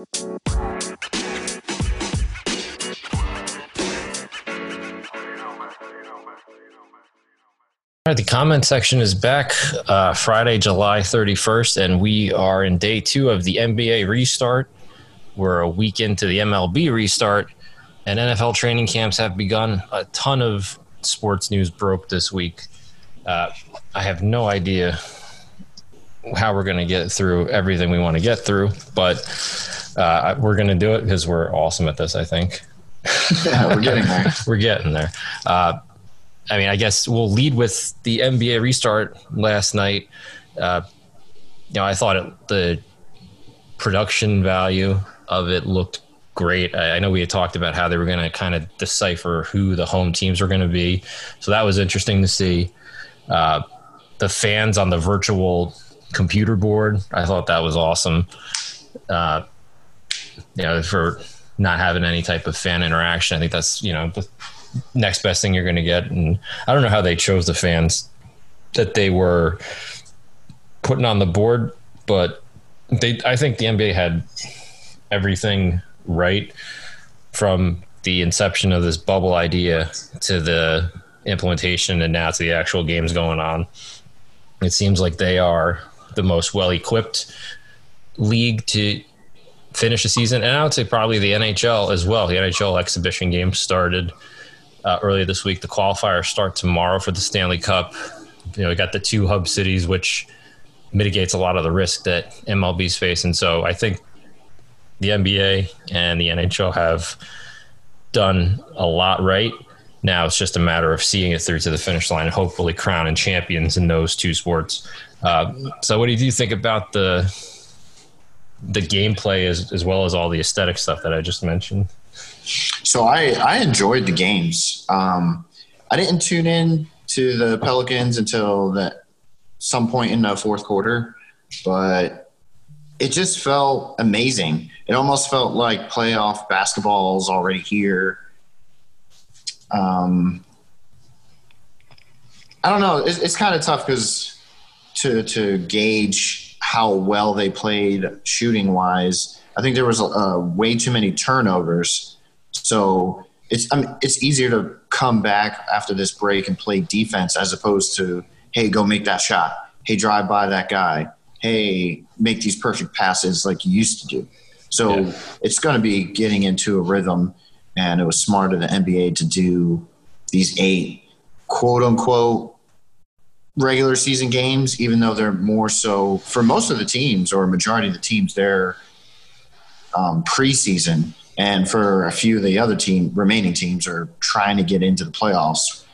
All right, the comment section is back uh, Friday, July 31st, and we are in day two of the NBA restart. We're a week into the MLB restart, and NFL training camps have begun. A ton of sports news broke this week. Uh, I have no idea how we're going to get through everything we want to get through, but uh, we're going to do it because we're awesome at this, I think. Yeah, we're getting there. we're getting there. Uh, I mean, I guess we'll lead with the NBA restart last night. Uh, you know, I thought it, the production value of it looked great. I, I know we had talked about how they were going to kind of decipher who the home teams were going to be, so that was interesting to see. Uh, the fans on the virtual computer board, I thought that was awesome. Uh, you know, for not having any type of fan interaction, I think that's you know the next best thing you're going to get. And I don't know how they chose the fans that they were putting on the board, but they I think the NBA had everything right from the inception of this bubble idea to the implementation and now to the actual games going on. It seems like they are the most well equipped league to finish a season. And I would say probably the NHL as well. The NHL exhibition game started uh, earlier this week. The qualifiers start tomorrow for the Stanley Cup. You know, we got the two hub cities, which mitigates a lot of the risk that MLB's facing. So I think the NBA and the NHL have done a lot right. Now it's just a matter of seeing it through to the finish line and hopefully crowning champions in those two sports. Uh, so, what do you think about the the gameplay as as well as all the aesthetic stuff that I just mentioned? So I I enjoyed the games. Um, I didn't tune in to the Pelicans until that some point in the fourth quarter, but it just felt amazing. It almost felt like playoff basketball is already here. Um, I don't know. It's, it's kind of tough because to to gauge how well they played shooting wise. I think there was uh, way too many turnovers, so it's I mean, it's easier to come back after this break and play defense as opposed to hey, go make that shot. Hey, drive by that guy. Hey, make these perfect passes like you used to do. So yeah. it's going to be getting into a rhythm, and it was smart of the NBA to do these eight quote unquote regular season games, even though they're more so for most of the teams or majority of the teams, they're um, preseason, and for a few of the other team remaining teams are trying to get into the playoffs.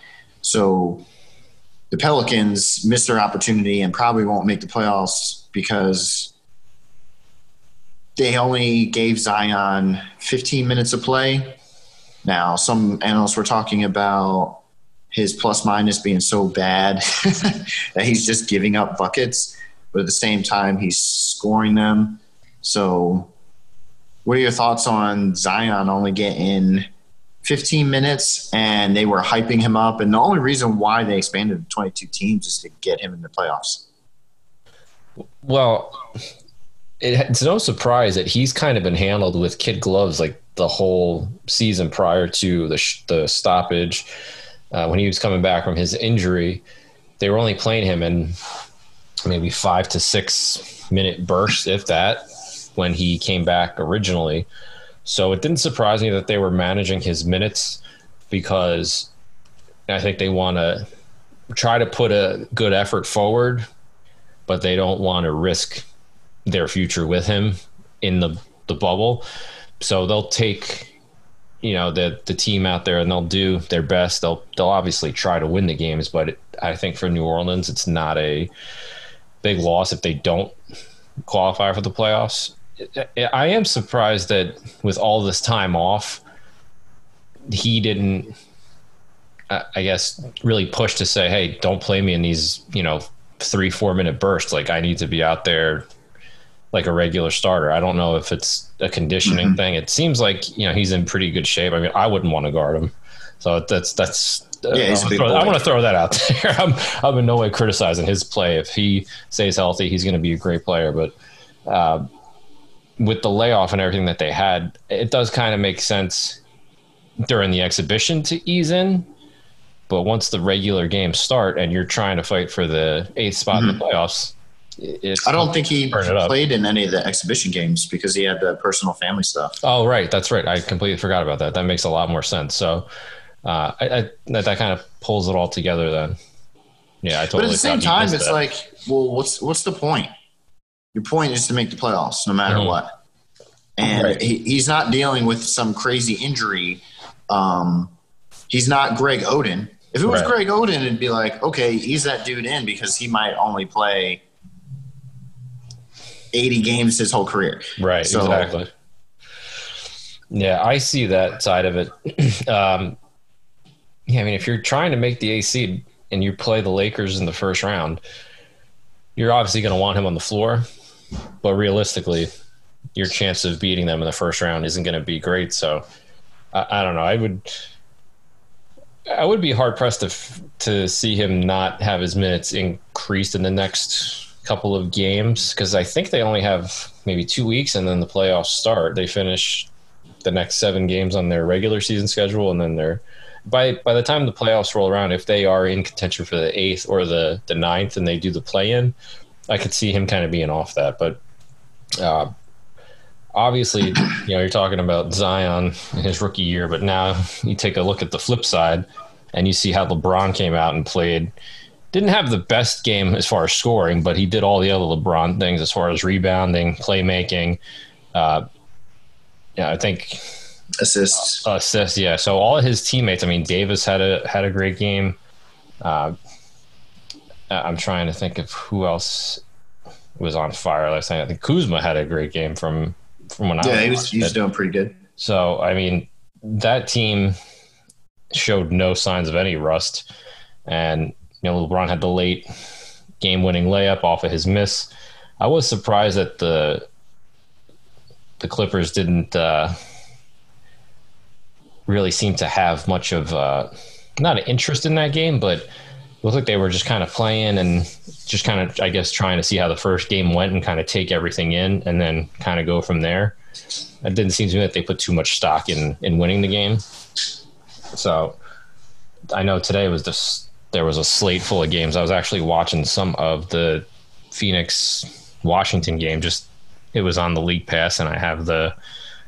So the Pelicans missed their opportunity and probably won't make the playoffs because they only gave Zion 15 minutes of play. Now, some analysts were talking about his plus minus being so bad that he's just giving up buckets, but at the same time, he's scoring them. So, what are your thoughts on Zion only getting 15 minutes and they were hyping him up? And the only reason why they expanded to 22 teams is to get him in the playoffs. Well, it's no surprise that he's kind of been handled with kid gloves like the whole season prior to the, the stoppage uh, when he was coming back from his injury, they were only playing him in maybe five to six minute bursts, if that, when he came back originally. So it didn't surprise me that they were managing his minutes because I think they want to try to put a good effort forward, but they don't want to risk their future with him in the, the bubble. So they'll take you know the the team out there and they'll do their best. They'll they'll obviously try to win the games, but it, I think for New Orleans, it's not a big loss if they don't qualify for the playoffs. I am surprised that with all this time off, he didn't. I guess really push to say, "Hey, don't play me in these, you know, three four minute bursts. Like I need to be out there like a regular starter. I don't know if it's a conditioning mm-hmm. thing. It seems like you know he's in pretty good shape. I mean, I wouldn't want to guard him. So that's that's. Yeah, uh, throw, I want to throw that out there. I'm I'm in no way criticizing his play. If he stays healthy, he's going to be a great player. But uh, with the layoff and everything that they had, it does kind of make sense during the exhibition to ease in. But once the regular games start and you're trying to fight for the eighth spot mm-hmm. in the mm-hmm. I don't think he played in any of the exhibition games because he had the personal family stuff. Oh, right. That's right. I completely forgot about that. That makes a lot more sense. So uh, I, I, that, that kind of pulls it all together then. Yeah, I totally. But at the same time, it's that. like, well, what's what's the point? Your point is to make the playoffs, no matter mm-hmm. what. And right. he, he's not dealing with some crazy injury. Um, he's not Greg Oden. If it was right. Greg Oden, it'd be like, okay, ease that dude in because he might only play 80 games his whole career. Right, so, exactly. Yeah, I see that side of it. um, yeah, I mean, if you're trying to make the AC and you play the Lakers in the first round, you're obviously going to want him on the floor. But realistically, your chance of beating them in the first round isn't going to be great. So I, I, don't know. I would. I would be hard pressed to to see him not have his minutes increased in the next couple of games because I think they only have maybe two weeks and then the playoffs start. They finish the next seven games on their regular season schedule and then they're by by the time the playoffs roll around, if they are in contention for the eighth or the the ninth and they do the play in, I could see him kind of being off that. But uh, obviously, you know, you're talking about Zion in his rookie year, but now you take a look at the flip side and you see how LeBron came out and played. Didn't have the best game as far as scoring, but he did all the other LeBron things as far as rebounding, playmaking. Uh, yeah, I think assists. Uh, assists, yeah. So all of his teammates. I mean, Davis had a had a great game. Uh, I'm trying to think of who else was on fire last night. I think Kuzma had a great game from from when yeah, I yeah he was he's doing pretty good. So I mean, that team showed no signs of any rust, and know LeBron had the late game winning layup off of his miss. I was surprised that the the Clippers didn't uh, really seem to have much of uh, not an interest in that game, but it looked like they were just kind of playing and just kind of, I guess, trying to see how the first game went and kind of take everything in and then kind of go from there. It didn't seem to me that they put too much stock in in winning the game. So I know today was just there was a slate full of games. I was actually watching some of the Phoenix Washington game. Just it was on the league pass, and I have the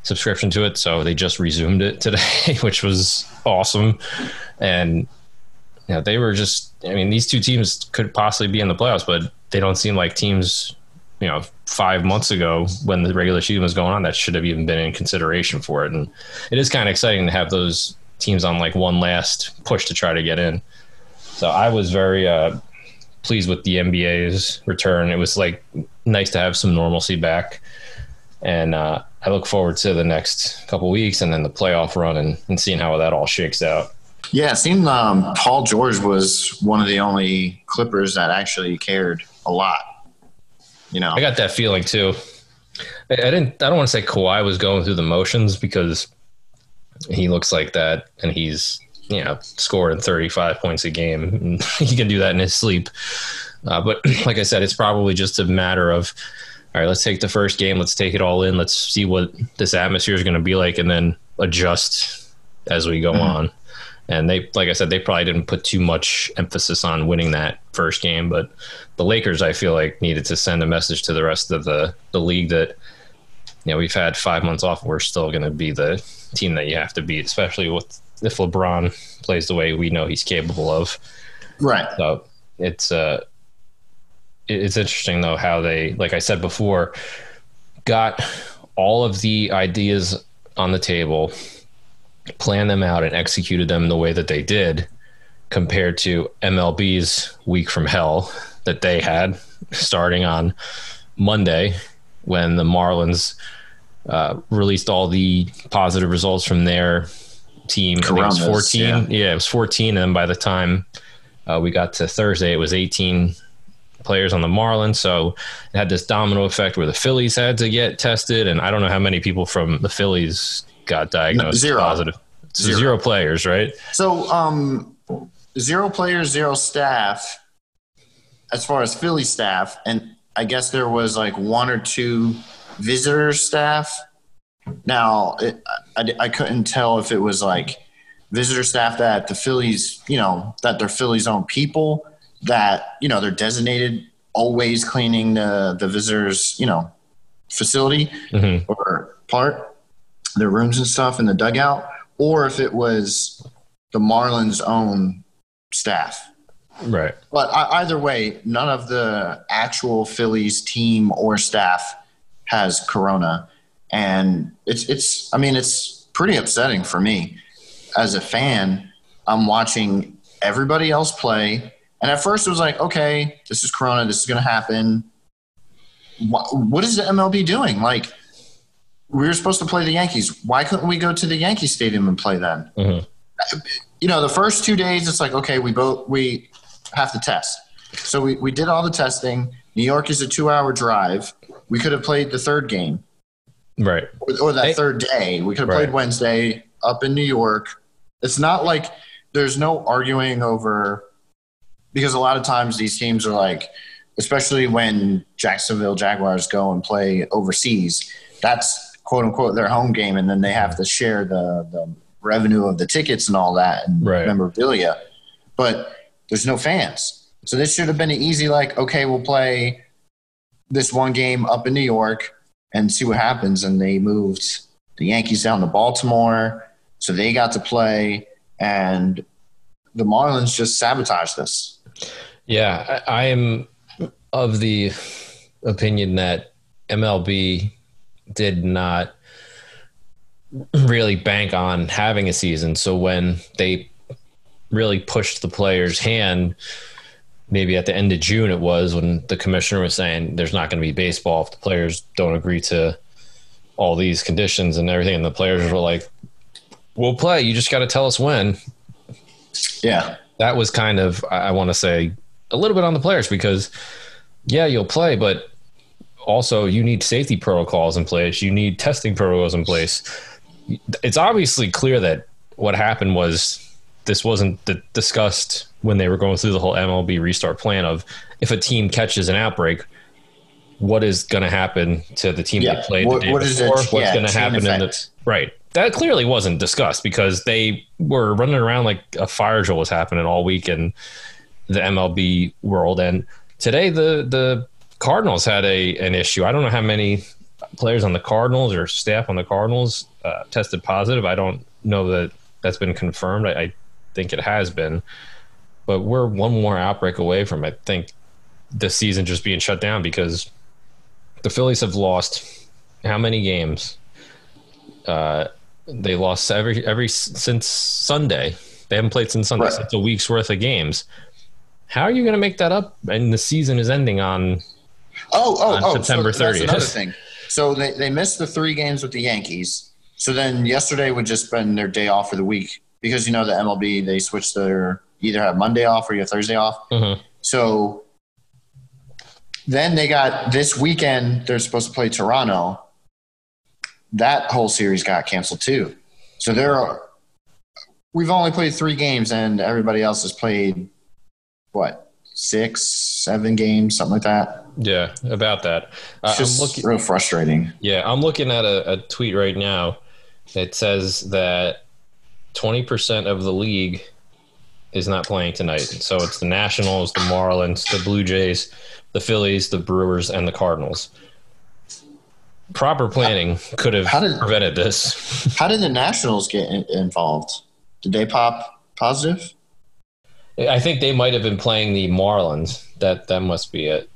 subscription to it. So they just resumed it today, which was awesome. And you know, they were just I mean, these two teams could possibly be in the playoffs, but they don't seem like teams, you know, five months ago when the regular season was going on that should have even been in consideration for it. And it is kind of exciting to have those teams on like one last push to try to get in. So I was very uh, pleased with the NBA's return. It was like nice to have some normalcy back. And uh, I look forward to the next couple weeks and then the playoff run and, and seeing how that all shakes out. Yeah, it seemed um, Paul George was one of the only Clippers that actually cared a lot. You know, I got that feeling too. I, I didn't. I don't want to say Kawhi was going through the motions because he looks like that, and he's you know scoring thirty five points a game. he can do that in his sleep. Uh, but like I said, it's probably just a matter of all right, let's take the first game, let's take it all in, let's see what this atmosphere is going to be like, and then adjust as we go mm-hmm. on. And they, like I said, they probably didn't put too much emphasis on winning that first game, but the Lakers, I feel like, needed to send a message to the rest of the the league that you know we've had five months off, we're still going to be the team that you have to beat, especially with if LeBron plays the way we know he's capable of. Right. So it's uh it's interesting though how they, like I said before, got all of the ideas on the table, planned them out, and executed them the way that they did, compared to MLB's week from hell that they had starting on Monday when the Marlins uh, released all the positive results from their team. it was 14. Yeah. yeah. it was 14. And then by the time uh, we got to Thursday, it was 18 players on the Marlins. So it had this domino effect where the Phillies had to get tested, and I don't know how many people from the Phillies got diagnosed no, zero. positive. Zero. zero players, right? So, um, zero players, zero staff. As far as Philly staff, and I guess there was like one or two visitor staff. Now, it, I, I couldn't tell if it was like visitor staff that the Phillies, you know, that they're Phillies own people, that, you know, they're designated always cleaning the, the visitors, you know, facility Mm-hmm. or part, their rooms and stuff in the dugout, or if it was the Marlins own staff. Right. But either way, none of the actual Phillies team or staff has corona, and it's it's. I mean, it's pretty upsetting for me as a fan. I'm watching everybody else play, and at first it was like, okay, this is corona. This is going to happen. What, what is the MLB doing? Like, we were supposed to play the Yankees. Why couldn't we go to the Yankee Stadium and play then? Mhm. You know, the first two days, it's like, okay, we both we have to test. So we, we did all the testing. New York is a two hour drive. We could have played the third game Right. or, or that third day. We could have Right. played Wednesday up in New York. It's not like there's no arguing over because a lot of times these teams are like, especially when Jacksonville Jaguars go and play overseas, that's quote unquote their home game, and then they have to share the, the revenue of the tickets and all that and Right. memorabilia. But there's no fans. So this should have been an easy, like, okay, we'll play this one game up in New York and see what happens. And they moved the Yankees down to Baltimore, so they got to play, and the Marlins just sabotaged this. Yeah, I, am of the opinion that MLB did not really bank on having a season. So when they really pushed the players' hand, maybe at the end of June it was when the commissioner was saying there's not going to be baseball if the players don't agree to all these conditions and everything, and the players were like, "We'll play. You just got to tell us when." Yeah, that was kind of I, want to say a little bit on the players because yeah, you'll play, but also you need safety protocols in place. You need testing protocols in place. It's obviously clear that what happened was this wasn't d- discussed when they were going through the whole MLB restart plan of if a team catches an outbreak, what is going to happen to the team Yeah. that played What- the day what is it- What's yeah, going to chain happen in the right? That clearly wasn't discussed because they were running around like a fire drill was happening all week in the MLB world. And today, the the Cardinals had a an issue. I don't know how many players on the Cardinals or staff on the Cardinals uh, tested positive. I don't know that that's been confirmed. I, I think it has been, but we're one more outbreak away from I think the season just being shut down because the Phillies have lost how many games? Uh, they lost every every since Sunday. They haven't played since Sunday. Right. So it's a week's worth of games. How are you going to make that up? And the season is ending on Oh, oh, on oh! September so that's 30th. another thing. So they, they missed the three games with the Yankees. So then yesterday would just been their day off for the week because you know the MLB they switch their either have Monday off or you have Thursday off. Mhm. So then they got this weekend. They're supposed to play Toronto. That whole series got canceled too. So there are. We've only played three games, and everybody else has played what six, seven games, something like that. yeah about that. Uh, It's I'm just looking. real frustrating. Yeah, I'm looking at a, a tweet right now that says that 20% of the league is not playing tonight. So it's the Nationals, the Marlins, the Blue Jays, the Phillies, the Brewers, and the Cardinals. Proper planning could have How did- prevented this. How did the Nationals get in, involved? Did they pop positive? I think they might have been playing the Marlins. That that must be it.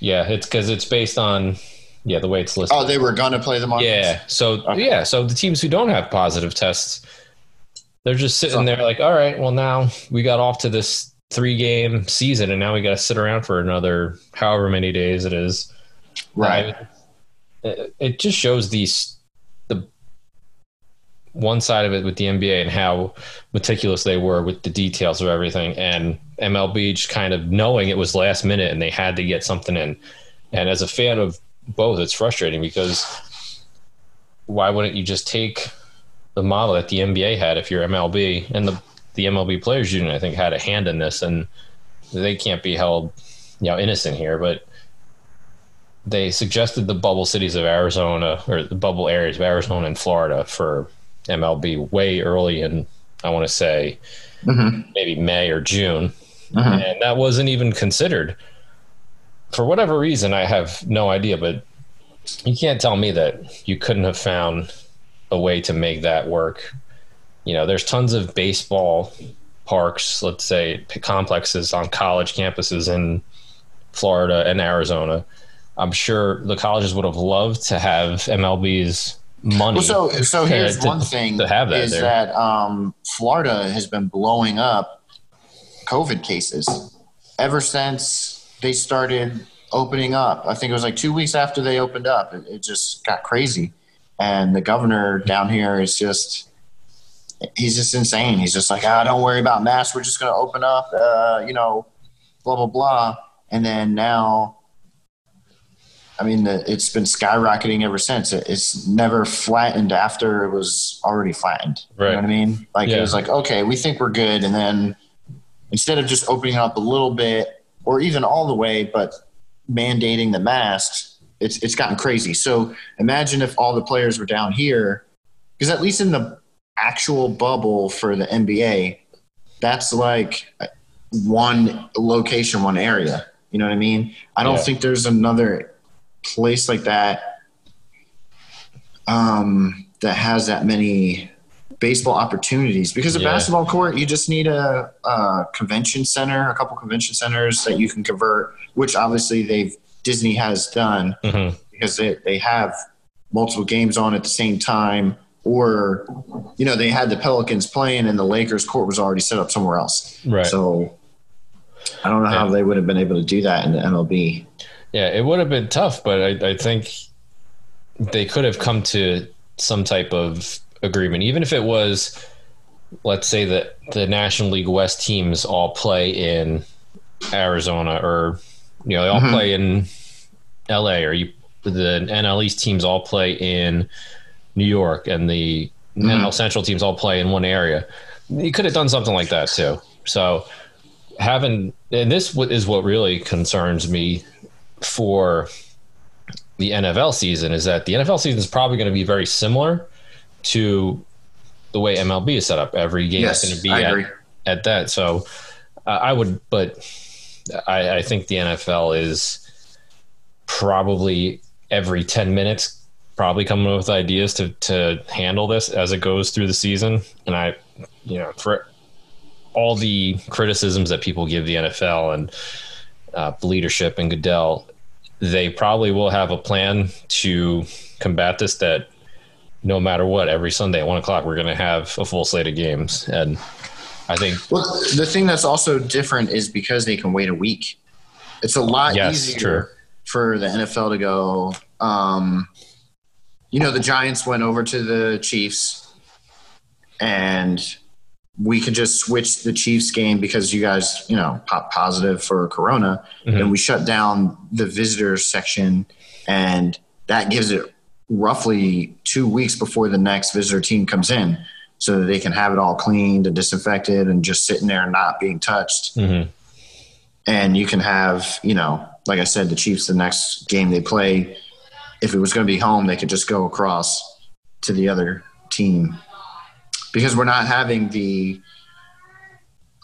Yeah, it's because it's based on yeah the way it's listed. Oh, they were gonna play the Marlins. Yeah. So Okay. yeah, so the teams who don't have positive tests, they're just sitting there like, all right, well now we got off to this three game season, and now we got to sit around for another however many days it is. right. It, it just shows these the one side of it with the NBA and how meticulous they were with the details of everything, and MLB just kind of knowing it was last minute and they had to get something in. And as a fan of both, it's frustrating because why wouldn't you just take the model that the NBA had if you're MLB and the the MLB players union I think had a hand in this and they can't be held you know innocent here but they suggested the bubble cities of Arizona or the bubble areas of Arizona and Florida for MLB way early in I want to say mm-hmm. maybe May or June, mm-hmm. and that wasn't even considered. For whatever reason, I have no idea, but you can't tell me that you couldn't have found a way to make that work. You know, there's tons of baseball parks, let's say complexes on college campuses in Florida and Arizona. I'm sure the colleges would have loved to have MLB's money. Well, so, so here's to, one thing: to have that is there. that um, Florida has been blowing up COVID cases ever since they started opening up. I think it was like two weeks after they opened up. It, it just got crazy, and the governor down here is just. He's just insane. He's just like, ah, don't worry about masks. We're just going to open up, uh, you know, blah blah blah. And then now I mean, it's been skyrocketing ever since. It's never flattened after it was already flattened. Right. You know what I mean? Like yeah. it was like, okay, we think we're good, and then instead of just opening up a little bit or even all the way, but mandating the masks, it's it's gotten crazy. So imagine if all the players were down here, because at least in the actual bubble for the NBA, that's like one location, one area. You know what I mean? I don't yeah. think there's another place like that um, that has that many baseball opportunities. Because a yeah. basketball court you just need a, a, convention center a couple convention centers that you can convert which obviously they've disney has done. Mm-hmm. because they, they have multiple games on at the same time or you know they had the pelicans playing and the lakers court was already set up somewhere else. Right. So i don't know how they would have been able to do that in the mlb yeah, it would have been tough, but I, I think they could have come to some type of agreement, even if it was, let's say that the National League West teams all play in Arizona, or you know they all mm-hmm. play in L.A. or you the NL East teams all play in New York, and the mm-hmm. NL Central teams all play in one area. You could have done something like that too. So having and this is what really concerns me for the NFL season is that the NFL season is probably going to be very similar to the way MLB is set up. Every game yes, is going to be at, at, that. So uh, I would, but I, I think the NFL is probably every 10 minutes probably coming up with ideas to, to handle this as it goes through the season. And I, you know, for all the criticisms that people give the NFL and uh, leadership and Goodell, they probably will have a plan to combat this. That no matter what, every Sunday at one o'clock, we're going to have a full slate of games, and I think. Well, the thing that's also different is because they can wait a week. It's a lot yes, easier true. for the NFL to go. Um, you know, the Giants went over to the Chiefs, and we could just switch the Chiefs game because you guys, you know, pop positive for Corona, mm-hmm. and we shut down the visitors section, and that gives it roughly two weeks before the next visitor team comes in, so that they can have it all cleaned and disinfected and just sitting there and not being touched. Mm-hmm. And you can have, you know, like I said, the Chiefs the next game they play, if it was going to be home, they could just go across to the other team because we're not having the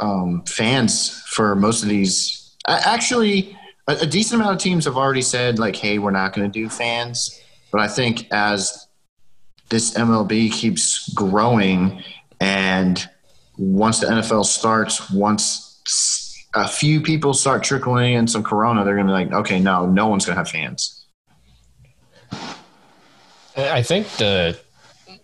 um, fans for most of these. Actually, a, a decent amount of teams have already said like, "Hey, we're not going to do fans." But I think as this MLB keeps growing, and once the NFL starts, once a few people start trickling in some Corona, they're going to be like, "Okay, no, no one's going to have fans." I think the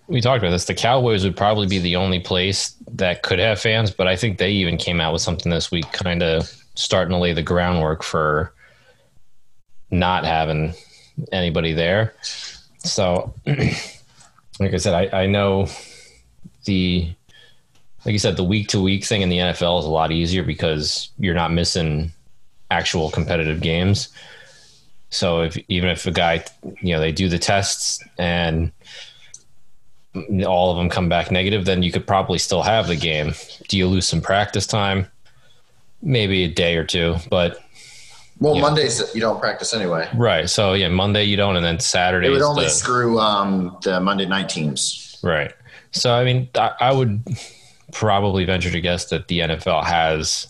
we talked about this. The Cowboys would probably be the only place that could have fans, but I think they even came out with something this week, kind of starting to lay the groundwork for not having anybody there. So, like I said, I, I know the like you said, the week to week thing in the NFL is a lot easier because you're not missing actual competitive games. So if even if a guy, you know, they do the tests and all of them come back negative, then you could probably still have the game. Do you lose some practice time? Maybe a day or two, but Well. Mondays you don't practice anyway. right. So yeah, Monday you don't, and then Saturday. It would only the- screw um, the Monday night teams. Right. So I mean, I, I would probably venture to guess that the NFL has,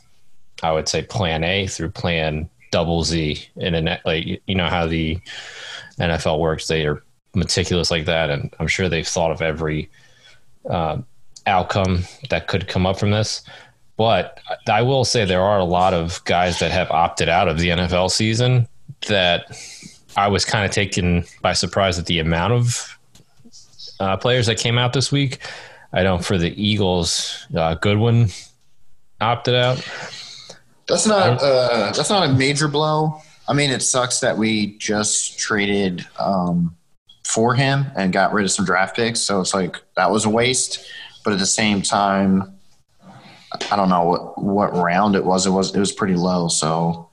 I would say, Plan A through Plan Double Z in a net. Like you know how the NFL works, they are meticulous like that, and I'm sure they've thought of every uh, outcome that could come up from this. But I will say there are a lot of guys that have opted out of the NFL season that I was kind of taken by surprise at the amount of uh, players that came out this week. I know for the Eagles, uh, Goodwin opted out. That's not uh, that's not a major blow. I mean, it sucks that we just traded um, for him and got rid of some draft picks. So it's like that was a waste. But at the same time, I don't know what what round it was. It was it was pretty low. So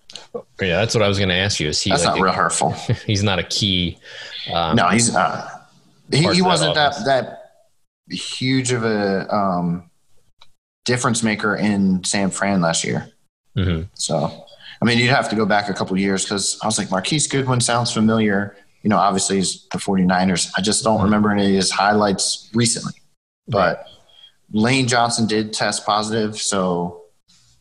Yeah, that's what I was going to ask you. Is he that's like not real hurtful. he's not a key? Um, No, he's uh, he, he that wasn't that offense. that huge of a um, difference maker in San Fran last year. mhm. So, I mean, you'd have to go back a couple years because I was like, Marquise Goodwin sounds familiar. You know, obviously he's the 49ers. I just don't remember any of his highlights recently. But Lane Johnson did test positive. So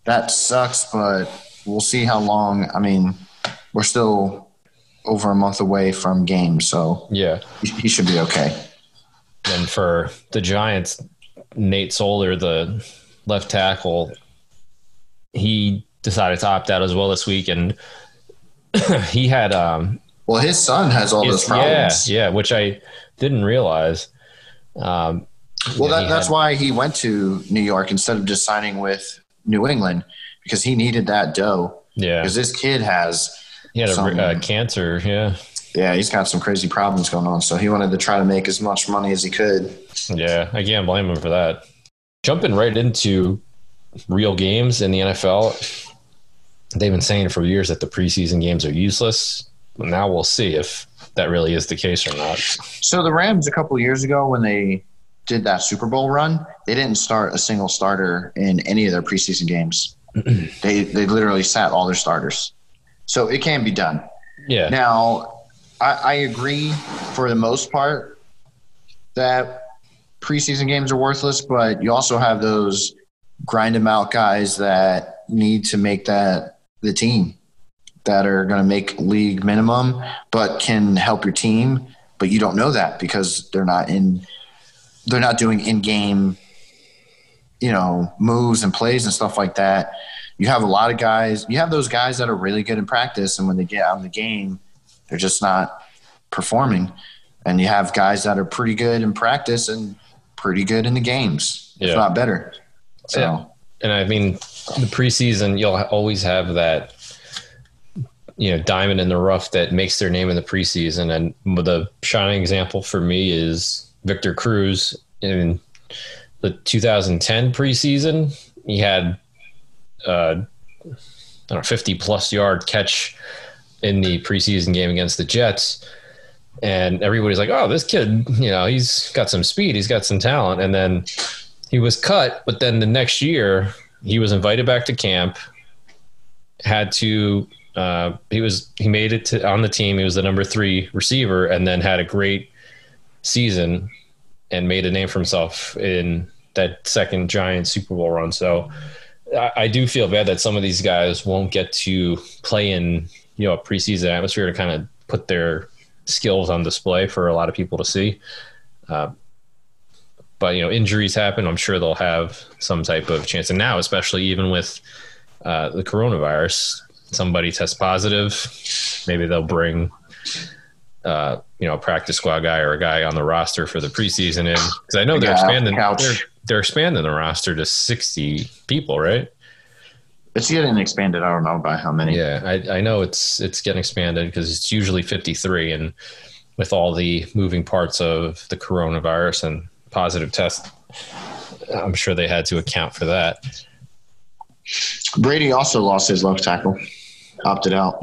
that sucks, but we'll see how long. I mean, we're still over a month away from games. So Yeah. he, should be okay. And for the Giants, Nate Solder, the left tackle, he decided to opt out as well this week, and he had um, Well, his son has all those his- yeah, problems. yeah, which I didn't realize. Um, Well, that, that's had- why he went to New York instead of just signing with New England because he needed that dough. yeah, Because this kid has, he had a uh, cancer. Yeah, yeah, he's got some crazy problems going on. So he wanted to try to make as much money as he could. Yeah, I can't blame him for that. Jumping right into real games in the NFL, they've been saying for years that the preseason games are useless. Now we'll see if that really is the case or not. So the Rams a couple years ago when they did that Super Bowl run, they didn't start a single starter in any of their preseason games. they they literally sat all their starters. So it can be done. Yeah, Now, I, I agree for the most part that preseason games are worthless, but you also have those grind them out guys that need to make that the team that are going to make league minimum, but can help your team. But you don't know that because they're not in, they're not doing in game, you know, moves and plays and stuff like that. You have a lot of guys. You have those guys that are really good in practice, and when they get out in the game, they're just not performing. And you have guys that are pretty good in practice and pretty good in the games, Yeah. if not better. So Yeah. and I mean, the preseason, you'll always have that, you know, diamond in the rough that makes their name in the preseason. And the shining example for me is Victor Cruz in the 2010 preseason. He had, uh, I don't know, 50 plus yard catch in the preseason game against the Jets. And everybody's like, oh, this kid, you know, he's got some speed, he's got some talent. And then he was cut, but then the next year he was invited back to camp. Had to uh, he was he made it to on the team. He was the number three receiver, and then had a great season and made a name for himself in that second giant Super Bowl run. So I, I do feel bad that some of these guys won't get to play in you know a preseason atmosphere to kind of put their skills on display for a lot of people to see. Uh, but you know injuries happen i'm sure they'll have some type of chance and now especially even with uh, the coronavirus somebody tests positive maybe they'll bring uh, you know a practice squad guy or a guy on the roster for the preseason in because i know they're the expanding couch. they're, they're expanding the roster to 60 people right it's getting expanded. I don't know by how many. yeah i, I know it's it's getting expanded because it's usually 53 and with all the moving parts of the coronavirus and positive test i'm sure they had to account for that Brady also lost his left tackle, opted out.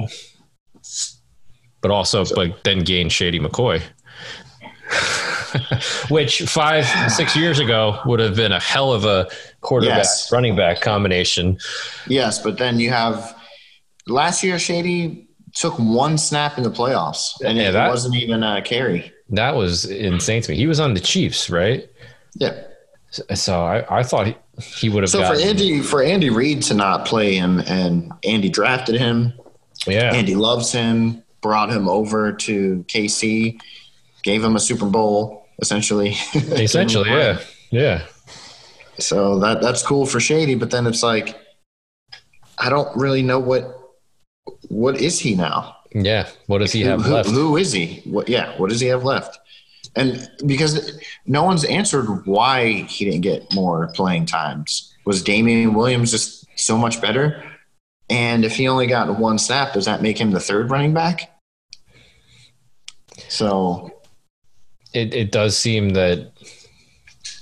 But also but then gain Shady McCoy, which five six years ago would have been a hell of a quarterback Yes. running back combination. Yes, but then you have last year Shady took one snap in the playoffs, and Yeah, it that- wasn't even a carry. That was insane to me. He was on the Chiefs, right? Yeah. So I, I thought he, he would have. So for gotten, Andy for Andy Reid to not play him, and Andy drafted him, yeah, Andy loves him, brought him over to KC, gave him a Super Bowl essentially. essentially, yeah, yeah. So that that's cool for Shady, but then it's like I don't really know what what is he now? Yeah. What does he have who, left? Who is he? What yeah, what does he have left? And because no one's answered why he didn't get more playing times. Was Damien Williams just so much better? And if he only got one snap, does that make him the third running back? So It, it does seem that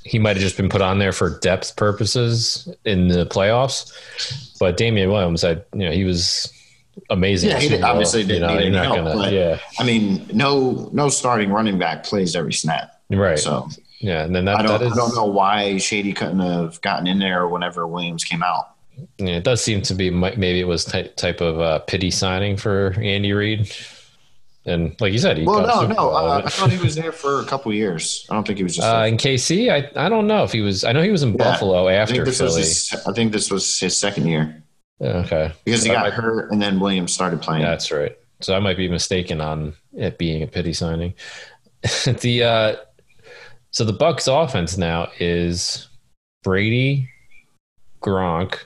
he might have just been put on there for depth purposes in the playoffs. But Damien Williams, I you know he was amazing. Yeah, he did- obviously you didn't know, need any help, gonna, but- yeah, I mean, no no starting running back plays every snap. right. So yeah, and then that, I don't that is, I don't know why Shady couldn't have gotten in there whenever Williams came out. Yeah, it does seem to be maybe it was type type of uh, pity signing for Andy Reid, and like you said, he Well, no, no. Uh, I thought he was there for a couple years. I don't think he was just. Uh, in KC, I I don't know if he was. I know he was in Yeah, Buffalo I after think this was Philly. his, I think this was his second year okay, because he So I got might- hurt and then Williams started playing. That's right. So I might be mistaken on it being a pity signing. the uh, so the Bucks offense now is Brady, Gronk,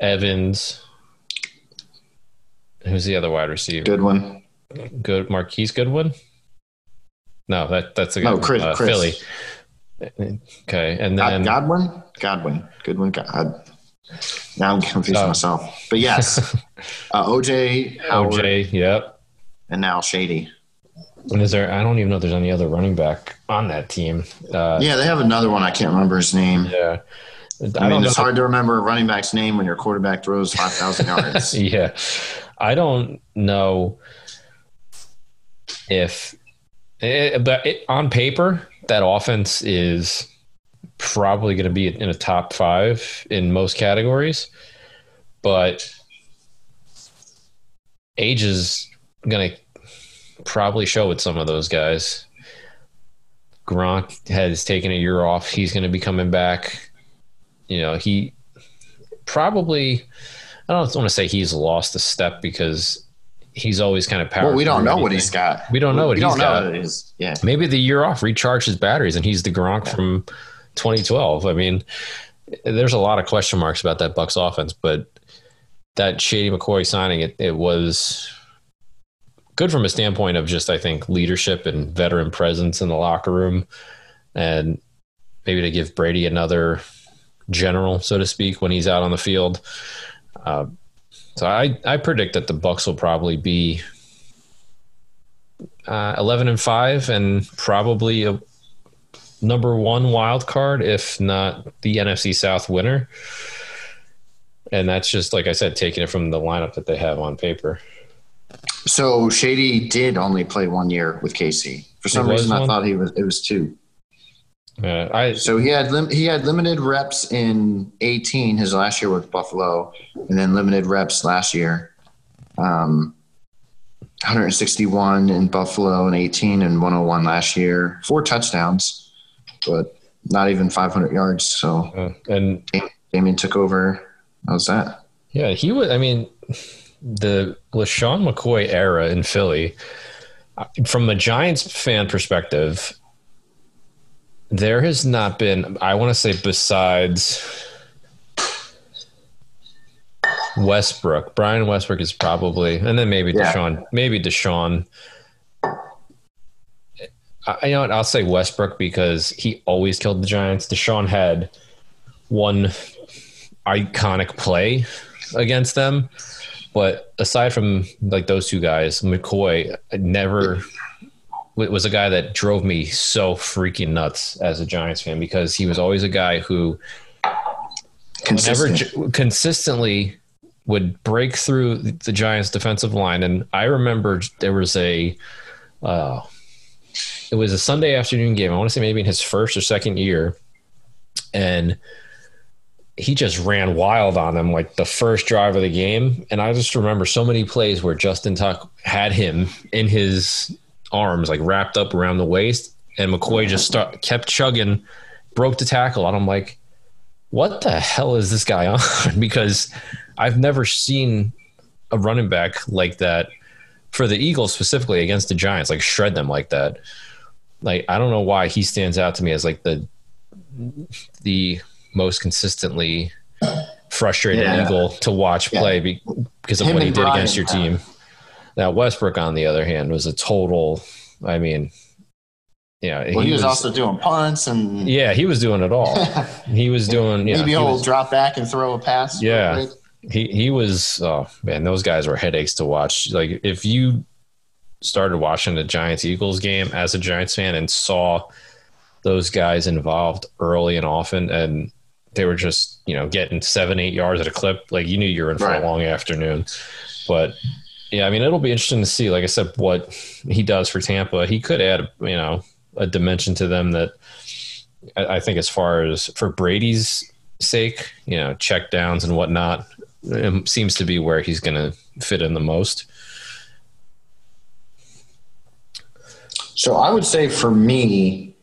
Evans. Who's the other wide receiver? Good one. Good Marquise Goodwin. No, that that's a No, Chris. uh, Chris. Philly. Okay, and then Godwin. Godwin. Goodwin. God. Now I'm confused Oh. myself. But yes, uh, OJ, Howard, OJ. Yep. and now Shady. And is there? I don't even know if there's any other running back on that team. Uh, Yeah, they have another one. I can't remember his name. yeah. I, I, mean, it's hard to remember a running back's name when your quarterback throws 5,000 yards. yeah, I don't know if, it, but it, on paper that offense is probably going to be in a top five in most categories, but age is going to probably show with some of those guys. Gronk has taken a year off. He's going to be coming back. You know, he probably, I don't want to say he's lost a step because he's always kind of powerful. well, we don't know what he's got. We don't know what we he's don't know got. Yeah. Maybe the year off recharged his batteries and he's the Gronk from 2012. I mean, there's a lot of question marks about that Bucks offense, but that Shady McCoy signing it, it was good from a standpoint of just I think leadership and veteran presence in the locker room, and maybe to give Brady another general, so to speak, when he's out on the field. Uh, so I I predict that the Bucks will probably be uh, 11 and 5 and probably a number one wild card if not the nfc south winner and that's just like i said taking it from the lineup that they have on paper So Shady did only play one year with KC. For some reason, I thought he was. It was two. Uh, i So he had lim- he had limited reps in 18 his last year with Buffalo, and then limited reps last year. Um, 161 in Buffalo and 18 and 101 last year. Four touchdowns, but not even 500 yards. So uh, and Damien took over. How's that? yeah he was i mean the LeSean mccoy era in philly uh, from a giants fan perspective there has not been i want to say besides Westbrook. Brian Westbrook is probably, and then maybe Yeah. DeSean, maybe DeSean. I, you know what? I'll say Westbrook because he always killed the Giants. DeSean had one iconic play against them, but aside from like those two guys, McCoy never was a guy that drove me so freaking nuts as a Giants fan because he was always a guy who Consistent. consistently would break through the Giants' defensive line. And I remember there was a, uh, it was a Sunday afternoon game. I want to say maybe in his first or second year, and he just ran wild on them like the first drive of the game. And I just remember so many plays where Justin Tuck had him in his arms, like wrapped up around the waist, and McCoy just start, kept chugging, broke the tackle. And I'm like, what the hell is this guy on? because I've never seen a running back like that for the Eagles specifically against the Giants, like shred them like that. Like I don't know why he stands out to me as like the the most consistently frustrated Yeah. Eagle to watch Yeah. play be, because of Him what he did Brian, against your team. Now Westbrook, on the other hand, was a total. I mean, yeah, Well, he, was, also doing punts and yeah, he was doing it all. He was doing maybe he he'll was- drop back and throw a pass. Yeah. he he was oh man those guys were headaches to watch like if you started watching the giants eagles game as a giants fan and saw those guys involved early and often and they were just you know getting seven eight yards at a clip like you knew you were in for Right. a long afternoon but yeah i mean it'll be interesting to see like i said what he does for tampa he could add you know a dimension to them that I think as far as for Brady's sake, you know, check downs and whatnot, seems to be where he's going to fit in the most. So I would say for me,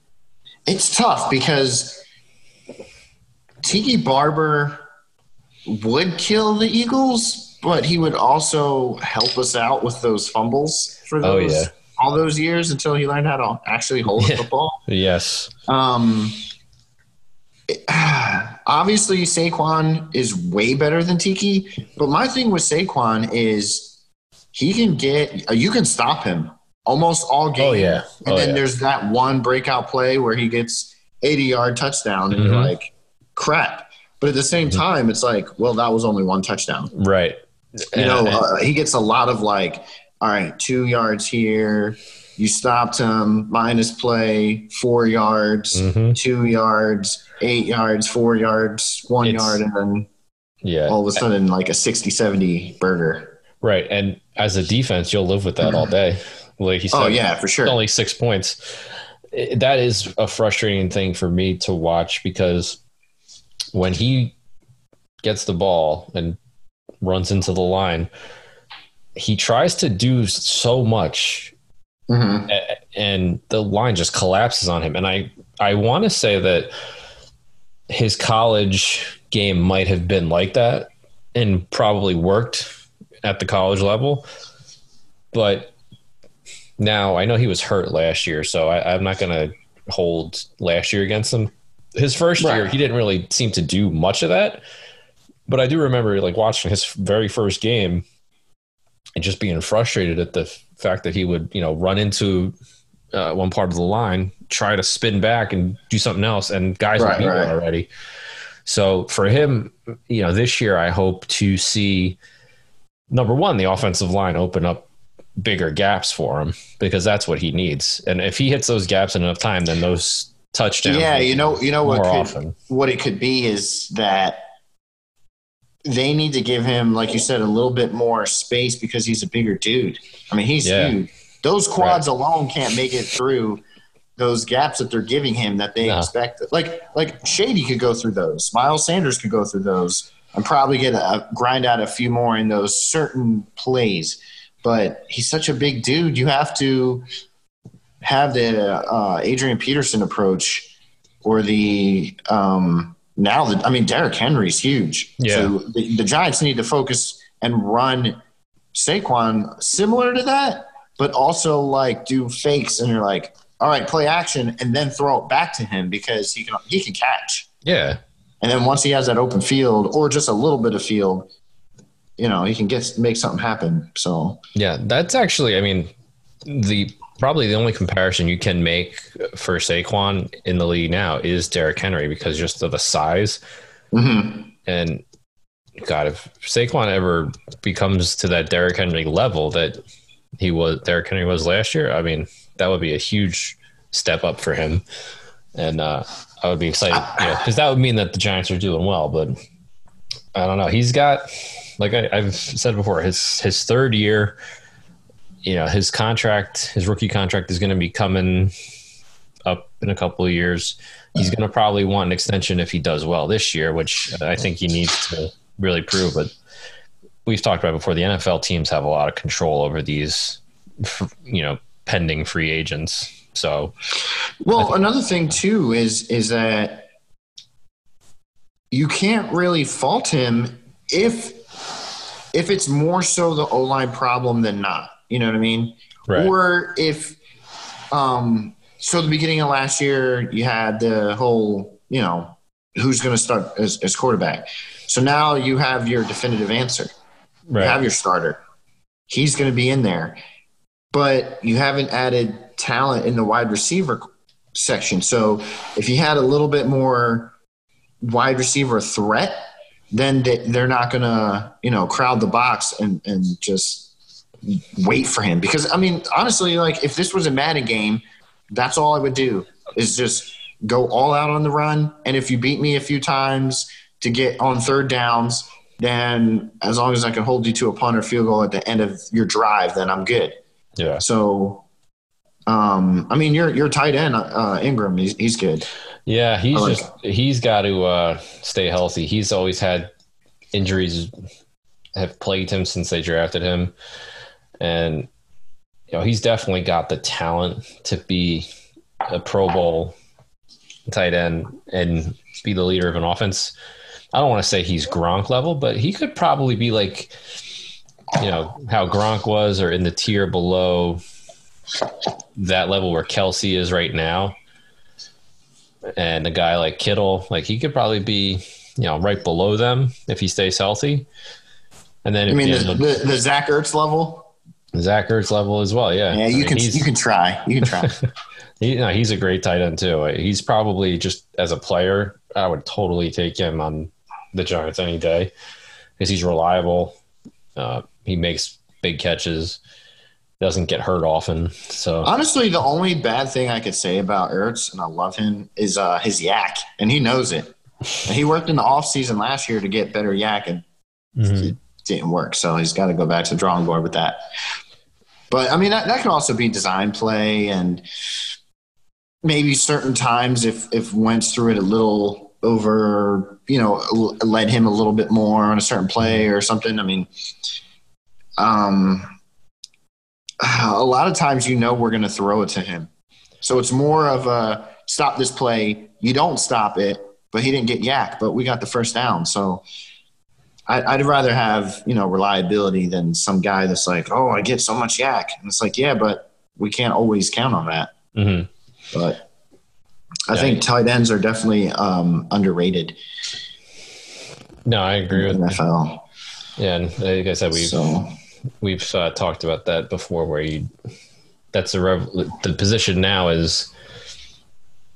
it's tough because Tiki Barber would kill the Eagles, but he would also help us out with those fumbles for Oh, those yeah. all those years until he learned how to actually hold Yeah. a football. Yes. Um, obviously, Saquon is way better than Tiki, but my thing with Saquon is he can get you can stop him almost all game. Oh, yeah. and Oh, then yeah. there's that one breakout play where he gets 80 yard touchdown, and you're like, crap. But at the same Mm-hmm. time, it's like, well, that was only one touchdown. Right. You know, uh, he gets a lot of like, all right, two yards here. You stopped him, minus play, four yards, Mhm. two yards, eight yards, four yards, one It's- yard, and then yeah. all of a sudden, like a 60 70 burger. Right. And as a defense, you'll live with that all day. Like he said, Oh, yeah, for sure. only six points. It- That is a frustrating thing for me to watch because when he gets the ball and runs into the line, he tries to do so much hmm and the line just collapses on him. And I, I want to say that his college game might have been like that and probably worked at the college level. But now I know he was hurt last year, so I, I'm not going to hold last year against him. His first year, he didn't really seem to do much of that. But I do remember like watching his very first game and just being frustrated at the fact that he would, you know, run into uh, one part of the line, try to spin back and do something else, and guys Right, would beat right. one already. So for him, you know, this year I hope to see number one the offensive line open up bigger gaps for him because that's what he needs. And if he hits those gaps in enough time, then those touchdowns. Yeah, you know, you know what could, often. what it could be is that they need to give him, like you said, a little bit more space because he's a bigger dude. I mean, he's Yeah. huge. Those quads alone can't make it through those gaps that they're giving him that they No. expect. Like, like Shady could go through those. Miles Sanders could go through those and probably get a grind out a few more in those certain plays. But he's such a big dude. You have to have the uh, Adrian Peterson approach or the um, now the I mean Derrick Henry's huge. Yeah. So the, the Giants need to focus and run Saquon similar to that, but also like do fakes and you're like, all right, play action and then throw it back to him because he can he can catch. Yeah. And then once he has that open field or just a little bit of field, you know, he can get make something happen. So Yeah, that's actually, I mean, the probably the only comparison you can make for Saquon in the league now is Derrick Henry because just of the size. mhm. And God, if Saquon ever becomes to that Derrick Henry level that he was, Derrick Henry was last year, I mean, that would be a huge step up for him. And uh, I would be excited, you know, because that would mean that the Giants are doing well. But I don't know. He's got, like I, I've said before, his his third year. You know, his contract, his rookie contract, is going to be coming up in a couple of years. He's going to probably want an extension if he does well this year, which I think he needs to really prove. But we've talked about before. The NFL teams have a lot of control over these, you know, pending free agents. So, well, another thing too is is that you can't really fault him if if it's more so the O line problem than not. You know what I mean? Right. Or if um so the beginning of last year you had the whole, you know, who's going to start as, as quarterback. So now you have your definitive answer. Right. You have your starter. He's going to be in there. But you haven't added talent in the wide receiver section. So if you had a little bit more wide receiver threat, then they're not going to, you know, crowd the box and, and just wait for him. Because, I mean, honestly, like if this was a Madden game, that's all I would do is just go all out on the run. And if you beat me a few times to get on third downs, then as long as I can hold you to a punt or field goal at the end of your drive, then I'm good. Yeah. So, um, I mean, your your tight end uh, Ingram, he's, he's good. Yeah, he's like just he's got to uh, stay healthy. He's always had injuries have plagued him since they drafted him, and you know he's definitely got the talent to be a Pro Bowl tight end and be the leader of an offense. I don't want to say he's Gronk level, but he could probably be like, you know, how Gronk was, or in the tier below that level where Kelce is right now and a guy like Kittle, like he could probably be, you know, right below them if he stays healthy. And then, I mean, the, the, the, Zach Ertz level, Zach Ertz level as well. Yeah, yeah, you I mean, can you can try, you can try. he, no, he's a great tight end too. He's probably just as a player, I would totally take him on the Giants any day because he's reliable. Uh, he makes big catches doesn't get hurt often. So honestly, the only bad thing I could say about Ertz, and I love him, is uh, his YAC, and he knows it. And he worked in the off season last year to get better YAC, and mm-hmm. it didn't work. So he's got to go back to the drawing board with that. But I mean, that, that can also be design play, and maybe certain times if if Wentz threw it a little over, you know, led him a little bit more on a certain play or something. I mean, um a lot of times you know we're going to throw it to him. So it's more of a stop this play. You don't stop it, but he didn't get YAC, but we got the first down. So I, would rather have, you know, reliability than some guy that's like, oh, I get so much YAC. And it's like, yeah, but we can't always count on that. Mm-hmm. But I yeah, think tight ends are definitely um, underrated. No, I agree with NFL. Yeah, and like I said, we so we've uh, talked about that before, where you that's a rev- the position now is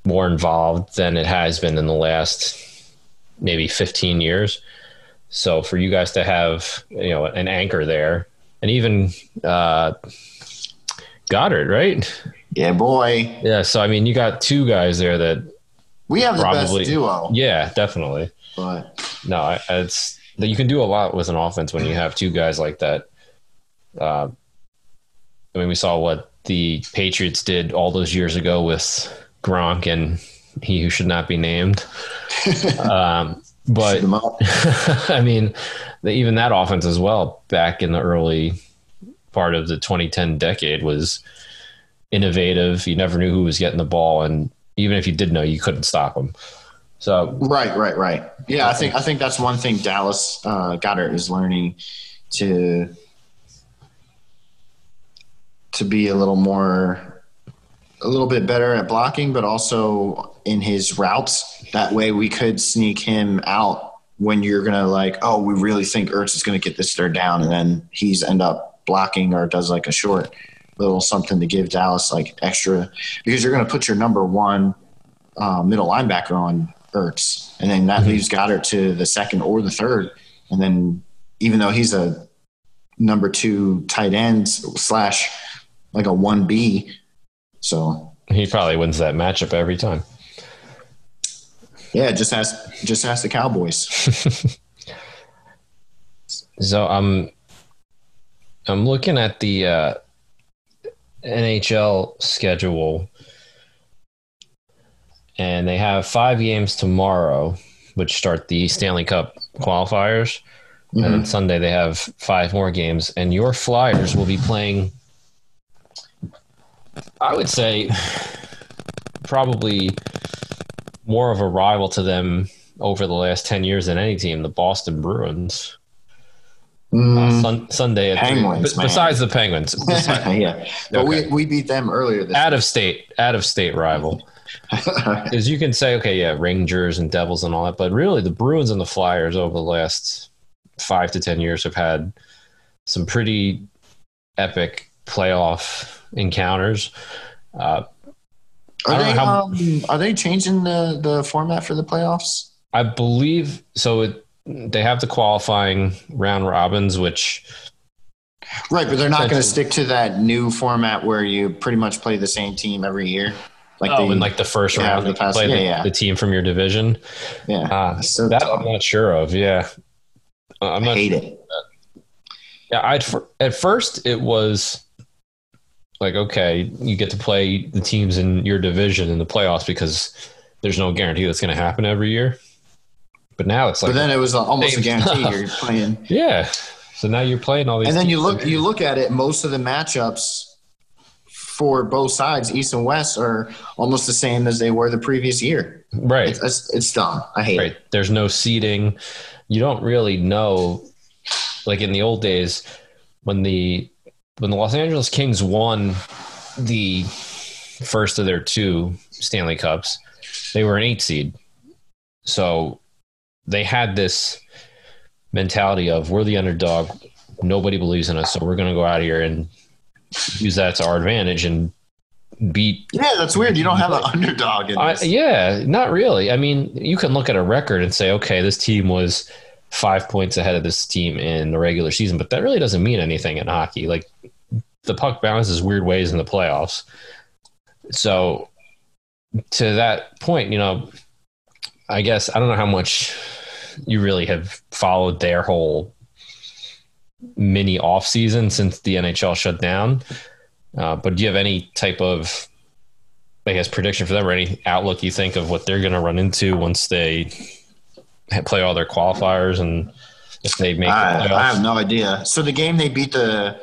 more involved than it has been in the last maybe 15 years. So for you guys to have you know an anchor there, and even uh, Goedert, right? Yeah, boy. Yeah. So I mean, you got two guys there that we have probably, the best duo. Yeah, definitely. But no, it's that you can do a lot with an offense when you have two guys like that uh, I mean, we saw what the Patriots did all those years ago with Gronk and he who should not be named. um, but I mean, the, even that offense as well, back in the early part of the 2010 decade, was innovative. You never knew who was getting the ball, and even if you did know, you couldn't stop them. So right, right, right. Yeah, I think I think that's one thing Dallas uh, Goedert is learning to to be a little more a little bit better at blocking, but also in his routes. That way we could sneak him out when you're gonna like, oh, we really think Ertz is gonna get this third down, and then he's end up blocking or does like a short little something to give Dallas like extra because you're gonna put your number one uh, middle linebacker on Ertz, and then that mm-hmm. leaves Goedert to the second or the third, and then even though he's a number two tight end slash like a one B. So he probably wins that matchup every time. Yeah, just ask just ask the Cowboys. so I'm I'm looking at the uh, NHL schedule, and they have five games tomorrow, which start the Stanley Cup qualifiers. And then Sunday they have five more games, and your Flyers will be playing. I would say probably more of a rival to them over the last ten years than any team, the Boston Bruins. Uh, sun, Sunday at Penguins, man. besides the Penguins, yeah, but Okay. we, we beat them earlier this out of state, out of state rival. Is you can say, okay, yeah, Rangers and Devils and all that, but really the Bruins and the Flyers over the last five to ten years have had some pretty epic playoff encounters. Uh, I Are they how- um, are they changing the the format for the playoffs? I believe so. It, they have the qualifying round robins, which Right, but they're not going to stick to that new format where you pretty much play the same team every year. Like oh, they, in like the first yeah, round, the past- play the, yeah, yeah. the team from your division. yeah, Uh, so that dumb. I'm not sure of. Yeah, Uh, I'm I not hate it. Yeah, I'd at first it was like okay, you get to play the teams in your division in the playoffs because there's no guarantee that's going to happen every year. But now it's like But then it was almost a guarantee stuff. you're playing. yeah. So now you're playing all these, And then you look you look at it. Most of the matchups for both sides, East and West, are almost the same as they were the previous year. right, It's, it's, it's dumb. I hate right. it. There's no seating. You don't really know. Like in the old days, when the when the Los Angeles Kings won the first of their two Stanley Cups, they were an eight seed. So they had this mentality of we're the underdog. Nobody believes in us, so we're going to go out here and use that to our advantage and beat Yeah, that's weird. You don't have an underdog in I, yeah, not really. I mean, you can look at a record and say, okay, this team was five points ahead of this team in the regular season, but that really doesn't mean anything in hockey. Like the puck bounces weird ways in the playoffs. So to that point, you know, I guess I don't know how much you really have followed their whole mini off season since the NHL shut down. Uh, but do you have any type of I guess prediction for them or any outlook you think of what they're going to run into once they play all their qualifiers and if they make the I, playoffs? I have no idea. So the game they beat the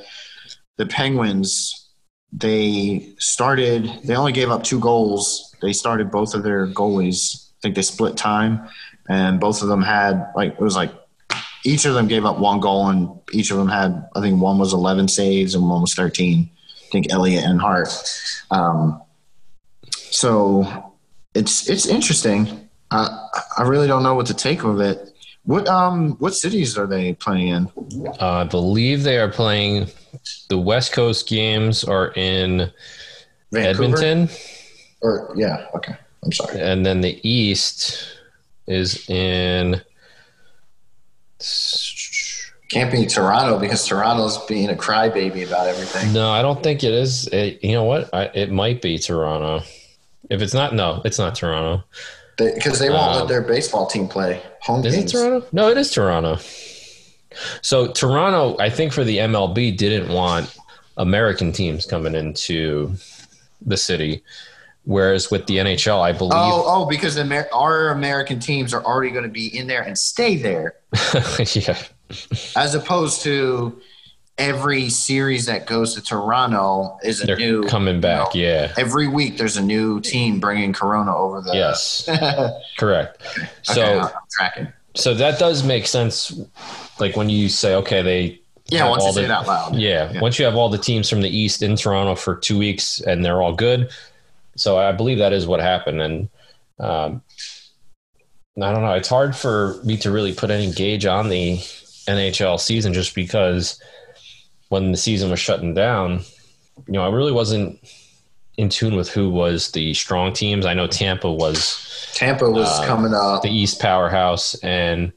the Penguins, they started. They only gave up two goals. They started both of their goalies. I think they split time, and both of them had like it was like each of them gave up one goal, and each of them had I think one was eleven saves and one was thirteen. I think Elliott and Hart. Um, so it's it's interesting. I I really don't know what to take of it. What um what cities are they playing in? Uh, I believe they are playing the West Coast games are in Edmonton, Or yeah, okay. I'm sorry. and then the East is in. Can't be Toronto because Toronto's being a crybaby about everything. No, I don't think it is. It, you know what? I, it might be Toronto. If it's not, no, it's not Toronto. Because they, won't Um, let their baseball team play home Is it. Toronto? No, it is Toronto. So Toronto, I think for the MLB, didn't want American teams coming into the city, whereas with the NHL, I believe. Oh, oh, because Amer- our American teams are already going to be in there and stay there, yeah, as opposed to every series that goes to Toronto is a they're new coming back. know, Yeah. Every week, there's a new team bringing Corona over the. Yes, okay, correct. So, I'm tracking. so that does make sense. Like when you say, okay, they Yeah, once you all say the- it out loud. Yeah, Yeah. once you have all the teams from the East in Toronto for two weeks and they're all good. So I believe that is what happened. And um, I don't know. It's hard for me to really put any gauge on the NHL season just because when the season was shutting down, you know, I really wasn't in tune with who was the strong teams. I know Tampa was Tampa was Uh, coming up. the East powerhouse and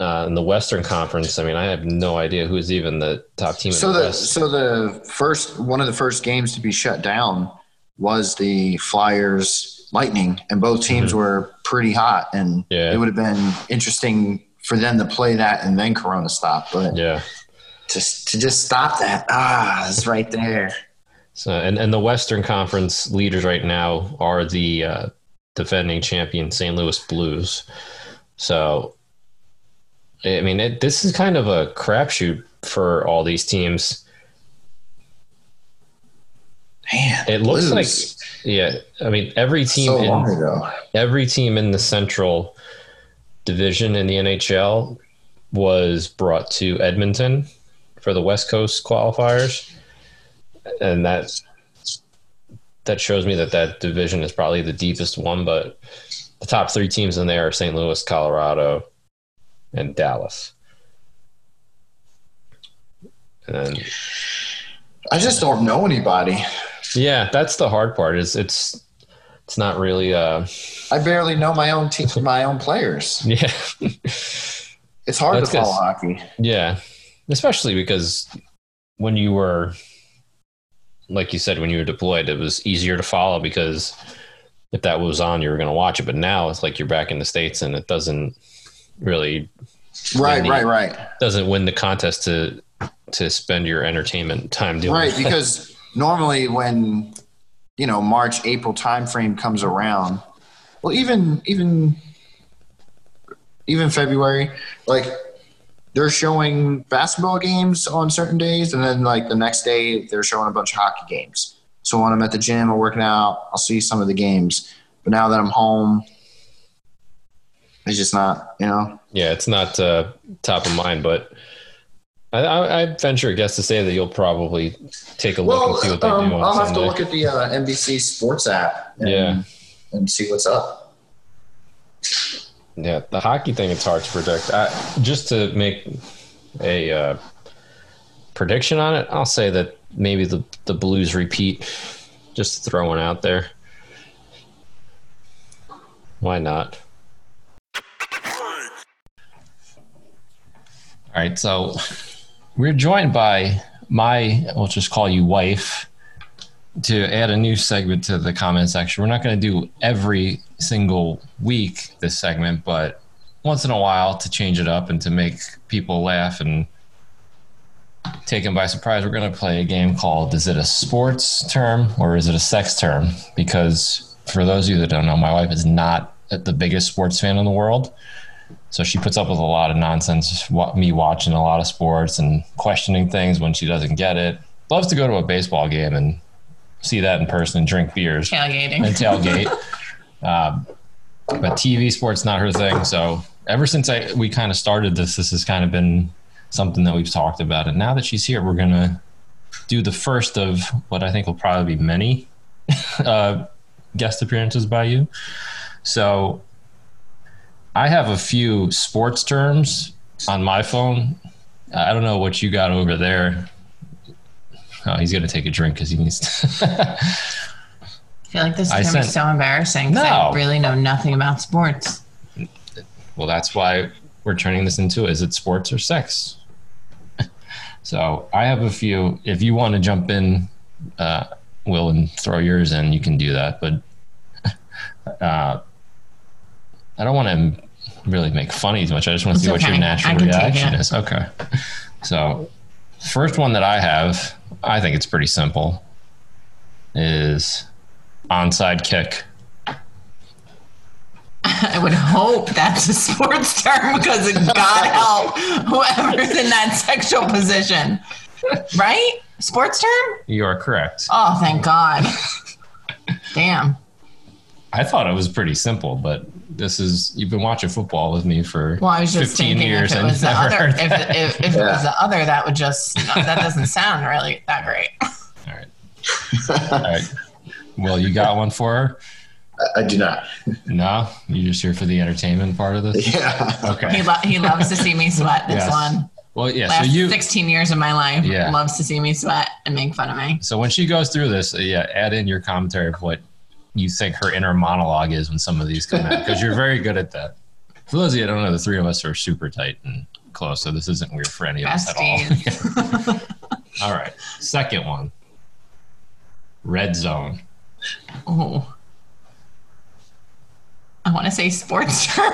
uh, in the Western Conference, I mean, I have no idea who's even the top team So the, the so the first one of the first games to be shut down was the Flyers Lightning, and both teams were pretty hot, and Mm-hmm. Yeah. it would have been interesting for them to play that and then Corona stop, but Yeah. Just to just stop that, ah, it's right there. So, and, and the Western Conference leaders right now are the uh, defending champion St. Louis Blues. So, I mean, it, this is kind of a crapshoot for all these teams. Man, It looks Blues. like, yeah. I mean, every team so in every team in the Central Division in the NHL was brought to Edmonton for the West Coast qualifiers, and that that shows me that that division is probably the deepest one. But the top three teams in there are St. Louis, Colorado, and Dallas. And I just don't know anybody. yeah, that's the hard part. Is it's it's not really uh I barely know my own team, my own players. yeah. It's hard That's to follow hockey. Yeah, especially because when you were, like you said, when you were deployed, it was easier to follow because if that was on, you were going to watch it. But now it's like you're back in the states, and it doesn't really Right, Indeed. right, right, doesn't win the contest to to spend your entertainment time doing. right. Because normally when you know March, April timeframe comes around, well, even even even February, like they're showing basketball games on certain days, and then like the next day they're showing a bunch of hockey games. So when I'm at the gym or working out, I'll see some of the games. But now that I'm home, it's just not, you know. yeah, it's not uh, top of mind, but. I, I, venture a guess to say that you'll probably take a look and see what they um, do on I'll have to look at the uh, NBC Sports app. And, Yeah. and see what's up. Yeah, the hockey thing it's hard to predict. I, just to make a uh, prediction on it, I'll say that maybe the the Blues repeat. Just throwing out there. Why not? All right, so we're joined by my, we'll just call you wife, to add a new segment to the comment section. We're not going to do every single week this segment, but once in a while to change it up and to make people laugh and take them by surprise, we're going to play a game called Is it a sports term or is it a sex term? Because for those of you that don't know, my wife is not the biggest sports fan in the world. So she puts up with a lot of nonsense, me watching a lot of sports and questioning things when she doesn't get it. Loves to go to a baseball game and see that in person and drink beers tailgating. and tailgate. um, but TV sports not her thing. So ever since I we kind of started this, this has kind of been something that we've talked about. And now that she's here, we're gonna do the first of what I think will probably be many uh, guest appearances by you. So I have a few sports terms on my phone. I don't know what you got over there. Oh, he's gonna take a drink because he needs. To I feel like this is I gonna be sent- so embarrassing. 'cause No. I really know nothing about sports. well, that's why we're turning this into is it sports or sex? so I have a few. If you want to jump in, uh, Will, and throw yours in, you can do that. But uh, I don't want to really make fun of you too much. I just want to It's see what your natural I can take reaction is. Okay. So, first one that I have, I think it's pretty simple, is onside kick. I would hope that's a sports term because God help whoever's in that sexual position. Right? Sports term? You are correct. Oh, thank God. Damn. I thought it was pretty simple, but this is you've been watching football with me for Well, I was just 15 thinking years if it and was the never other, heard if, that. if, if it Yeah. was the other, that would just that doesn't sound really that great. All right. All right. Well, you got one for her? I, I do not. No, you're just here for the entertainment part of this. Yeah. He Okay. lo- he loves to see me sweat. This Yes. one, Well, yeah. last So you. 16 years of my life, Yeah. loves to see me sweat and make fun of me. So when she goes through this, uh, yeah, add in your commentary of what you think her inner monologue is when some of these come out, because you're very good at that. For those of you that don't know, the three of us are super tight and close, so this isn't weird for any of us at all. All right. Second one. Red zone. Oh, I want to say sports term.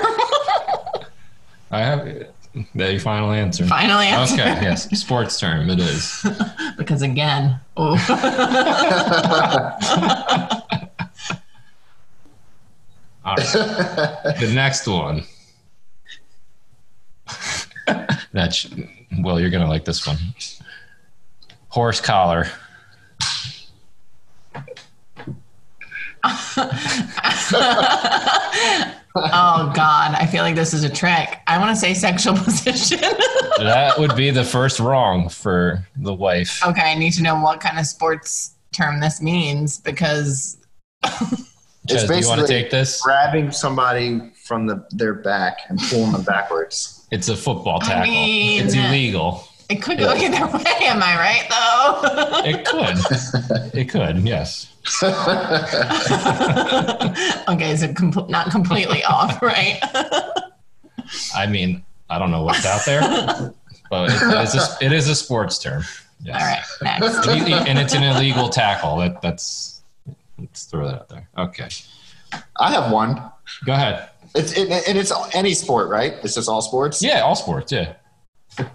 I have that your final answer. Final answer. Okay, yes, sports term it is. because again, ooh. All right. the next one. That's well, you're gonna like this one. Horse collar. Oh God, I feel like this is a trick. I want to say sexual position. That would be the first wrong for the wife. okay, I need to know what kind of sports term this means because Chaz, do you want to basically- take this? Grabbing somebody from the their back and pulling them backwards. It's a football I tackle. mean- it's illegal. it could go either way. Am I right though? It could. it could. Yes. okay, so com- not completely off, right? I mean, I don't know what's out there, but it, it, is, a, it is a sports term. Yes. All right, next. And and it's an illegal tackle. That that's let's throw that out there. Okay, I have one. go ahead. It's it, and it's any sport, right? It's just all sports. Yeah, all sports. Yeah.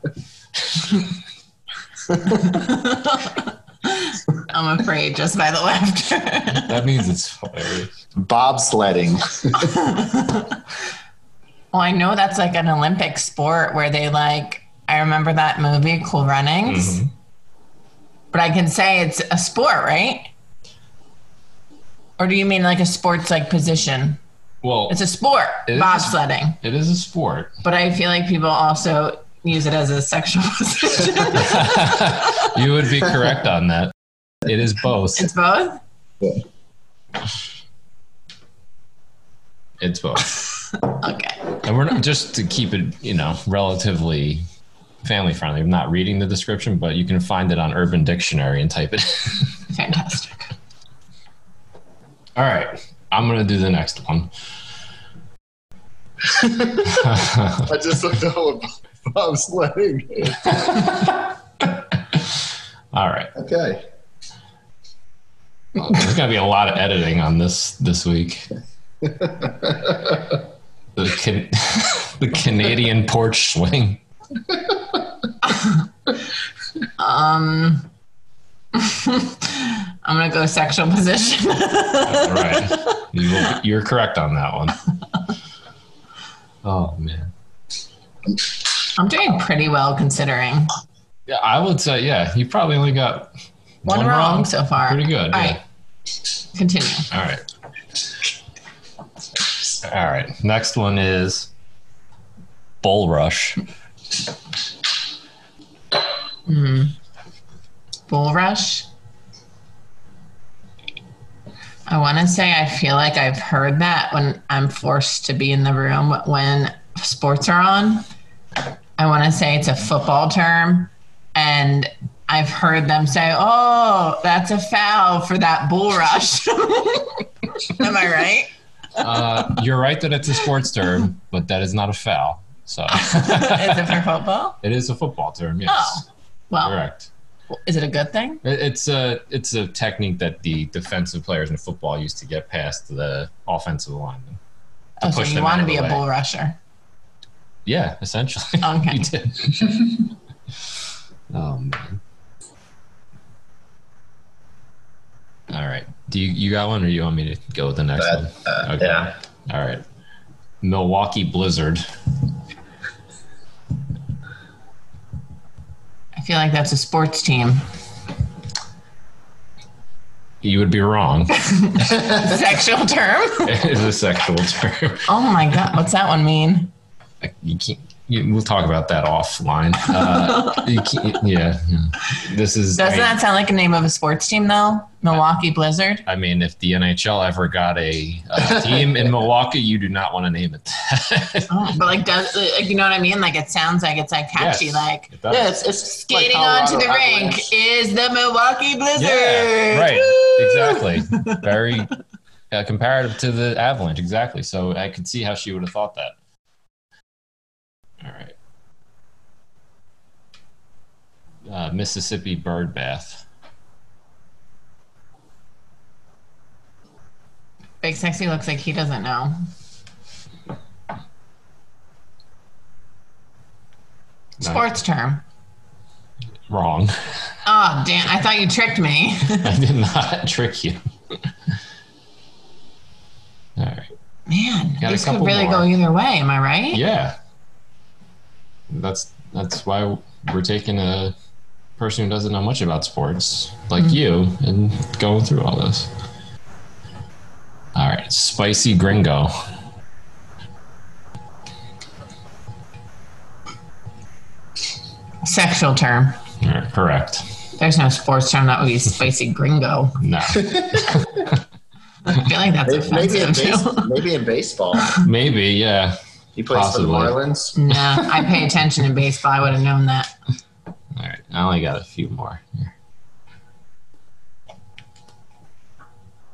I'm afraid just by the laughter. That means it's hilarious. Bobsledding. well, I know that's like an Olympic sport where they like. I remember that movie, Cool Runnings. Mhm. But I can say it's a sport, right? Or do you mean like a sports like position? Well, It's a sport, It bobsledding. it is a sport. But I feel like people also use it as a sexual position. you would be correct on that. It is both. it's both. It's both. Okay. And we're not just to keep it, you know, relatively family friendly. I'm not reading the description, but you can find it on Urban Dictionary and type it. Fantastic. All right, I'm gonna do the next one. I just looked up what bobsledding. is. All right, Okay. Well, there's gonna be a lot of editing on this this week. The can- the Canadian porch swing. Um, I'm gonna go sexual position. Right, you will, you're correct on that one. Oh man. I'm doing pretty well considering. Yeah, I would say yeah. You probably only got One, wrong, so far. Pretty good. All yeah. right, continue. All right. All right. Next one is bull rush. Hmm. Bull rush. I want to say I feel like I've heard that when I'm forced to be in the room when sports are on. I want to say it's a football term, and I've heard them say, "Oh, that's a foul for that bull rush." Am I right? Uh, you're right that it's a sports term, but that is not a foul. So Is it for football? it is a football term. Yes, Oh. Well, correct. Is it a good thing? It's a it's a technique that the defensive players in football use to get past the offensive lineman. Oh, so push you them want to be a way. bull rusher? Yeah, essentially. Okay. You did. oh man. All right. Do you you got one, or you want me to go with the next one? Uh, Yeah. All right. Milwaukee Blizzard. Feel like that's a sports team. You would be wrong. Sexual term? it is a sexual term. Oh my god, what's that one mean? You can't. We'll talk about that offline. Uh, yeah. This is. Doesn't I, that sound like a name of a sports team though? Milwaukee Blizzard. I mean, if the NHL ever got a, uh team in Milwaukee, you do not want to name it. Oh, but like, does like you know what I mean? Like, it sounds like it's like catchy. Yes, Like it does. Yeah, it's, it's skating like onto the Colorado rink is the Milwaukee Blizzard. Yeah, right. Woo! Exactly. Very uh, comparative to the Avalanche. Exactly. So I could see how she would have thought that. All right. Uh, Mississippi bird bath. Big sexy looks like he doesn't know. Sports term. Wrong. Oh damn! I thought you tricked me. I did not trick you. All right. Man, Got this could really more. go either way. Am I right? Yeah. That's that's why we're taking a person who doesn't know much about sports, like mm-hmm. you, and going through all this. All right, spicy gringo. Sexual term. All right, correct. There's no sports term that would be spicy gringo. No, I feel like that's Maybe, maybe, in base, too. maybe in baseball. maybe yeah. He plays Possibly. for the Marlins. nah, I pay attention in baseball. I would have known that. All right, I only got a few more. Here.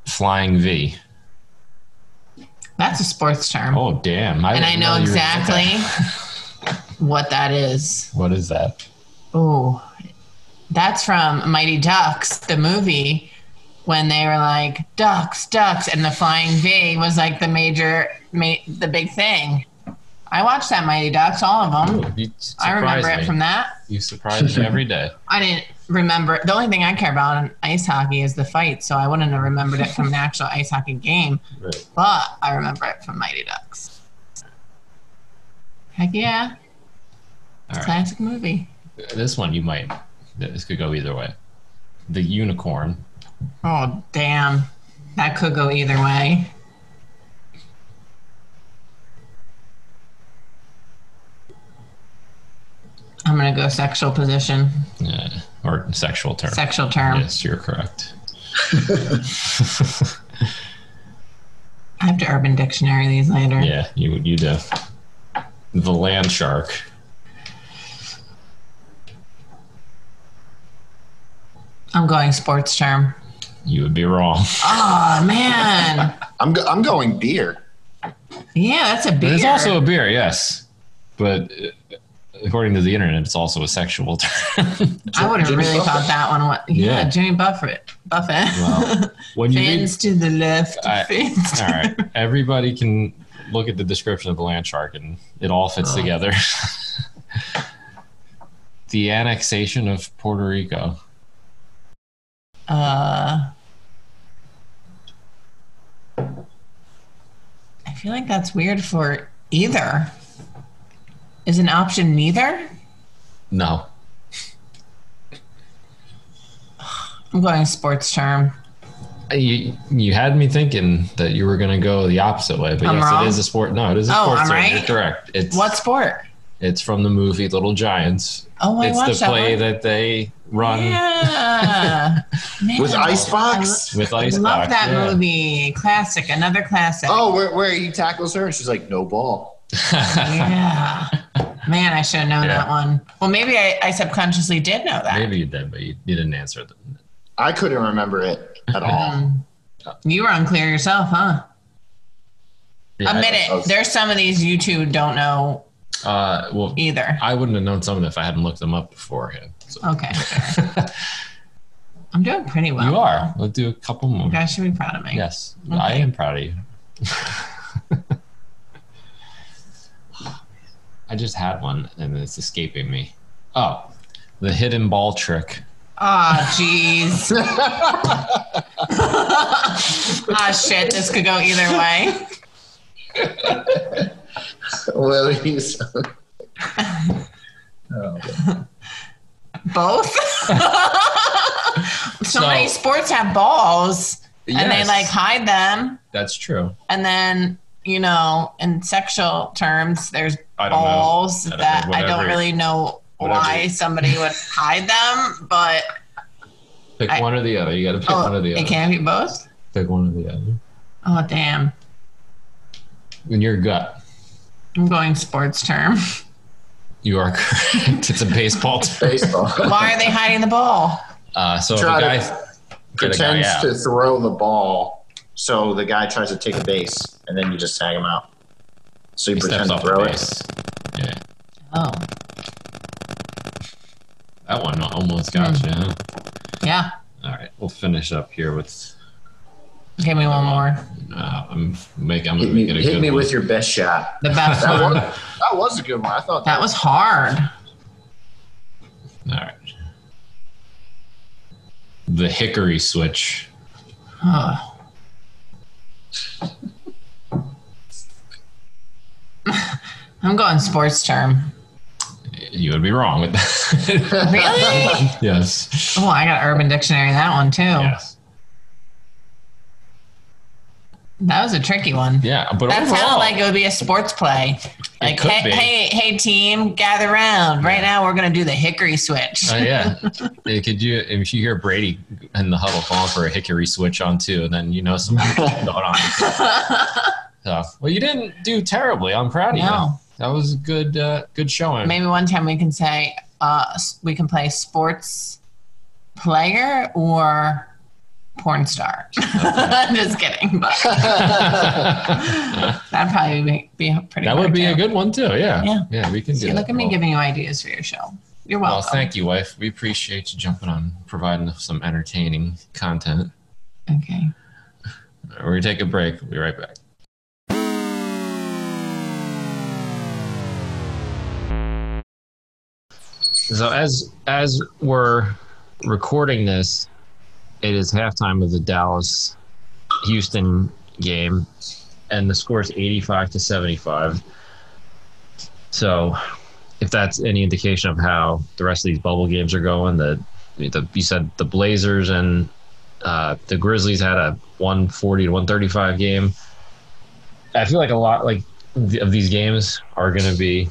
Flying V. That's a sports term. Oh damn! and I know exactly what that is. What is that? Oh, that's from Mighty Ducks, the movie, when they were like ducks, ducks, and the flying V was like the major, ma- the big thing. I watched that Mighty Ducks, all of them. You I remember surprised it from that. You surprise me every day. I didn't remember. The only thing I care about in ice hockey is the fight, so I wouldn't have remembered it from an actual ice hockey game, Right. but I remember it from Mighty Ducks. Heck yeah, right. classic movie. This one you might. This could go either way. The unicorn. Oh damn, that could go either way. I'm gonna go sexual position, Uh, or sexual term. sexual term. Yes, you're correct. I have to Urban Dictionary these later. Yeah, you you do. The land shark. I'm going sports term. You would be wrong. Oh man, I'm go- I'm going beer. yeah, that's a beer. There's also a beer, yes, but uh, according to the internet, it's also a sexual term. I would have Jimmy really Buffett. thought that one. Was, yeah, Yeah. Jimmy Buffett. Buffett. Well, when you read, to the left. I- fins all right, everybody can look at the description of the land shark, and it all fits Oh. together. the annexation of Puerto Rico. Uh, I feel like that's weird for either. Is an option neither? No, I'm going sports term. You you had me thinking that you were going to go the opposite way, but I'm yes, wrong? it is a sport. No, it is a Oh, sports I'm term. right? You're correct. It's What sport? It's from the movie Little Giants. Oh, I it's watched the that play one. that they run Yeah. Man, With Icebox? with I ice. love that yeah. movie. Classic. Another classic. Oh, where, where he tackles her and she's like, no ball. Yeah. Man, I should have known Yeah. that one. Well, maybe I, I subconsciously did know that. Maybe you did, but you, you didn't answer them. I couldn't remember it at all. Um, you were unclear yourself, huh? Yeah, Admit I it. was- There's some of these you two don't know Uh, well, either. I wouldn't have known some of them if I hadn't looked them up beforehand. So. Okay. I'm doing pretty well. you are. Let's do a couple more. You guys should be proud of me. Yes, I am proud of you. I just had one and it's escaping me. Oh, the hidden ball trick. Ah, jeez. ah, shit. This could go either way. well, he's. Oh, Both. so, So- many sports have balls, and they like hide them. That's true. And then, you know, in sexual terms, there's I don't balls I don't know, that I don't really know Whatever. why somebody would hide them, but Pick I- one or the other. You got to pick one oh, or the other. it can't be both. Pick one or the other. Oh, damn. In your gut, I'm going sports term. you are correct. it's a baseball term. baseball. Why are they hiding the ball? Uh, so if a Try to guy get a guy Pretends to throw the ball, so the guy tries to take a base, and then you just tag him out. So you He pretend steps to off throw the it. base. Yeah, Oh, that one almost got Hmm. you. Huh? yeah. All right, we'll finish up here with. Give me one more. Uh, I'm make. I'm gonna Hit me, make it a hit good me one. with your best shot. The best That one. was, that was a good one. I thought That was hard. All right. The hickory switch. Oh. I'm going sports term. You would be wrong with that. really? yes. Well, I got Urban Dictionary that one too. Yes. That was a tricky one. Yeah, but That overall, sounded like it would be a sports play. Like, could hey, be. hey, hey, team, gather round. Right now, we're gonna do the hickory switch. Uh, yeah. Hey, Could you, if you hear Brady in the huddle calling for a hickory switch on two, then you know something going on. So, well, you didn't do terribly. I'm proud of you. That was a good, uh, good showing. Maybe one time we can say uh, we can play sports player or porn star. Just kidding, but that'd probably be, be pretty. that would be too. a good one too. Yeah. Yeah. Yeah, we can do See, that. look at me Well, giving you ideas for your show. You're Well, welcome. thank you, wife. We appreciate you jumping on, providing some entertaining content. Okay. We're gonna take a break. We'll be right back. So as as we're recording this, it is halftime of the Dallas Houston game, and the score is eighty five to seventy five. So, if that's any indication of how the rest of these bubble games are going, the, the you said the Blazers and uh, the Grizzlies had a 140 to 135 game. I feel like a lot like th- of these games are going to be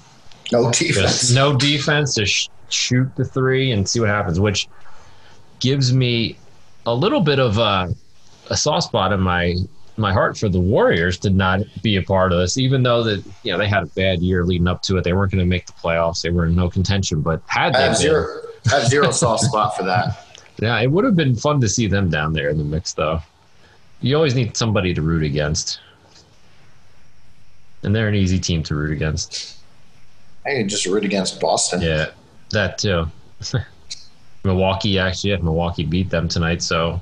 No defense. no defense to sh- shoot the three and see what happens, which gives me a little bit of a, a soft spot in my my heart for the Warriors to not be a part of this, even though that you know they had a bad year leading up to it. They weren't going to make the playoffs. They were in no contention, but had I have been, zero. I have zero soft spot for that. yeah, it would have been fun to see them down there in the mix, though. You always need somebody to root against, and they're an easy team to root against. I could just root against Boston. Yeah, that too. Milwaukee actually, yeah, Milwaukee beat them tonight, so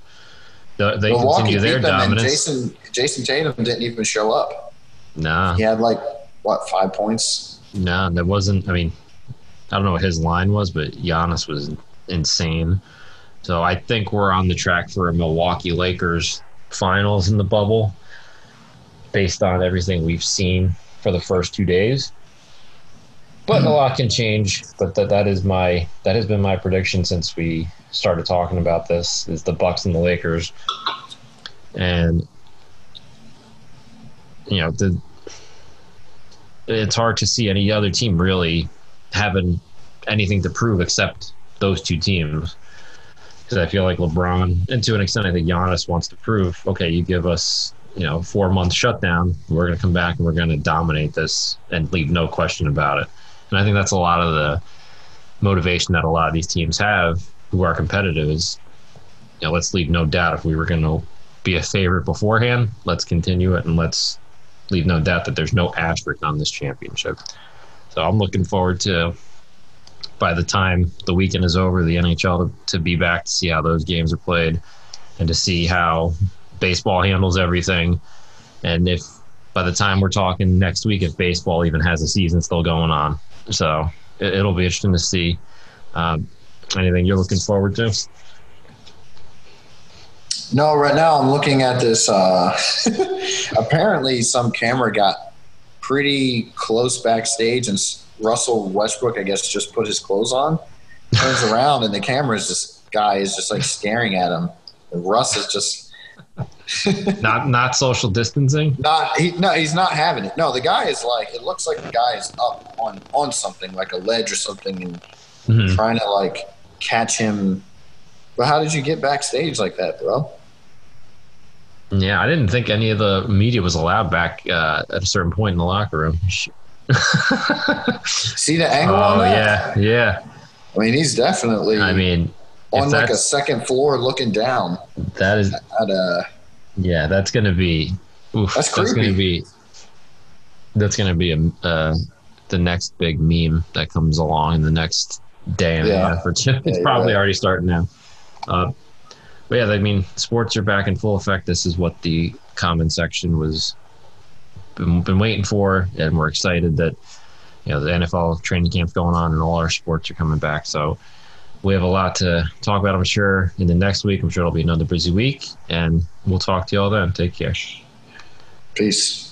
the, they Milwaukee continue their beat them, and dominance. Jayson Jayson Tatum didn't even show up. nah, He had like what five points. nah, that wasn't. I mean, I don't know what his line was, but Giannis was insane. So I think we're on the track for a Milwaukee Lakers finals in the bubble, based on everything we've seen for the first two days. But a lot can change. But that that is my that has been my prediction since we started talking about this is the Bucks and the Lakers, and you know the it's hard to see any other team really having anything to prove except those two teams. Because I feel like LeBron, and to an extent, I think Giannis wants to prove, okay, you give us, you know, four month shutdown, we're going to come back and we're going to dominate this and leave no question about it. And I think that's a lot of the motivation that a lot of these teams have who are competitive is, you know, let's leave no doubt if we were going to be a favorite beforehand, let's continue it and let's leave no doubt that there's no asterisk on this championship. So I'm looking forward to by the time the weekend is over, the NHL to, to be back to see how those games are played and to see how baseball handles everything. And if by the time we're talking next week, if baseball even has a season still going on. So it, it'll be interesting to see. Um, anything you're looking forward to? No, right now I'm looking at this. Uh, apparently, some camera got pretty close backstage, and Russell Westbrook, I guess, just put his clothes on, turns around, and the camera's this guy is just like staring at him. And Russ is just Not not social distancing. not. He, no, he's not having it. No, the guy is like. It looks like the guy is up on on something, like a ledge or something, and Mhm. trying to like catch him. But how did you get backstage like that, bro? Yeah, I didn't think any of the media was allowed back uh, at a certain point in the locker room. See the angle on oh yeah, yeah. I mean, he's definitely. I mean, on like a second floor looking down that is at a yeah, that's gonna be oof, That's that's, gonna be that's gonna be a uh, the next big meme that comes along in the next day and a half or two. It's probably already starting now. Uh, but yeah, I mean, sports are back in full effect. This is what the comment section was been, been waiting for, and we're excited that you know the NFL training camp's going on and all our sports are coming back. So we have a lot to talk about, I'm sure, in the next week. I'm sure it'll be another busy week, and we'll talk to you all then. Take care. peace.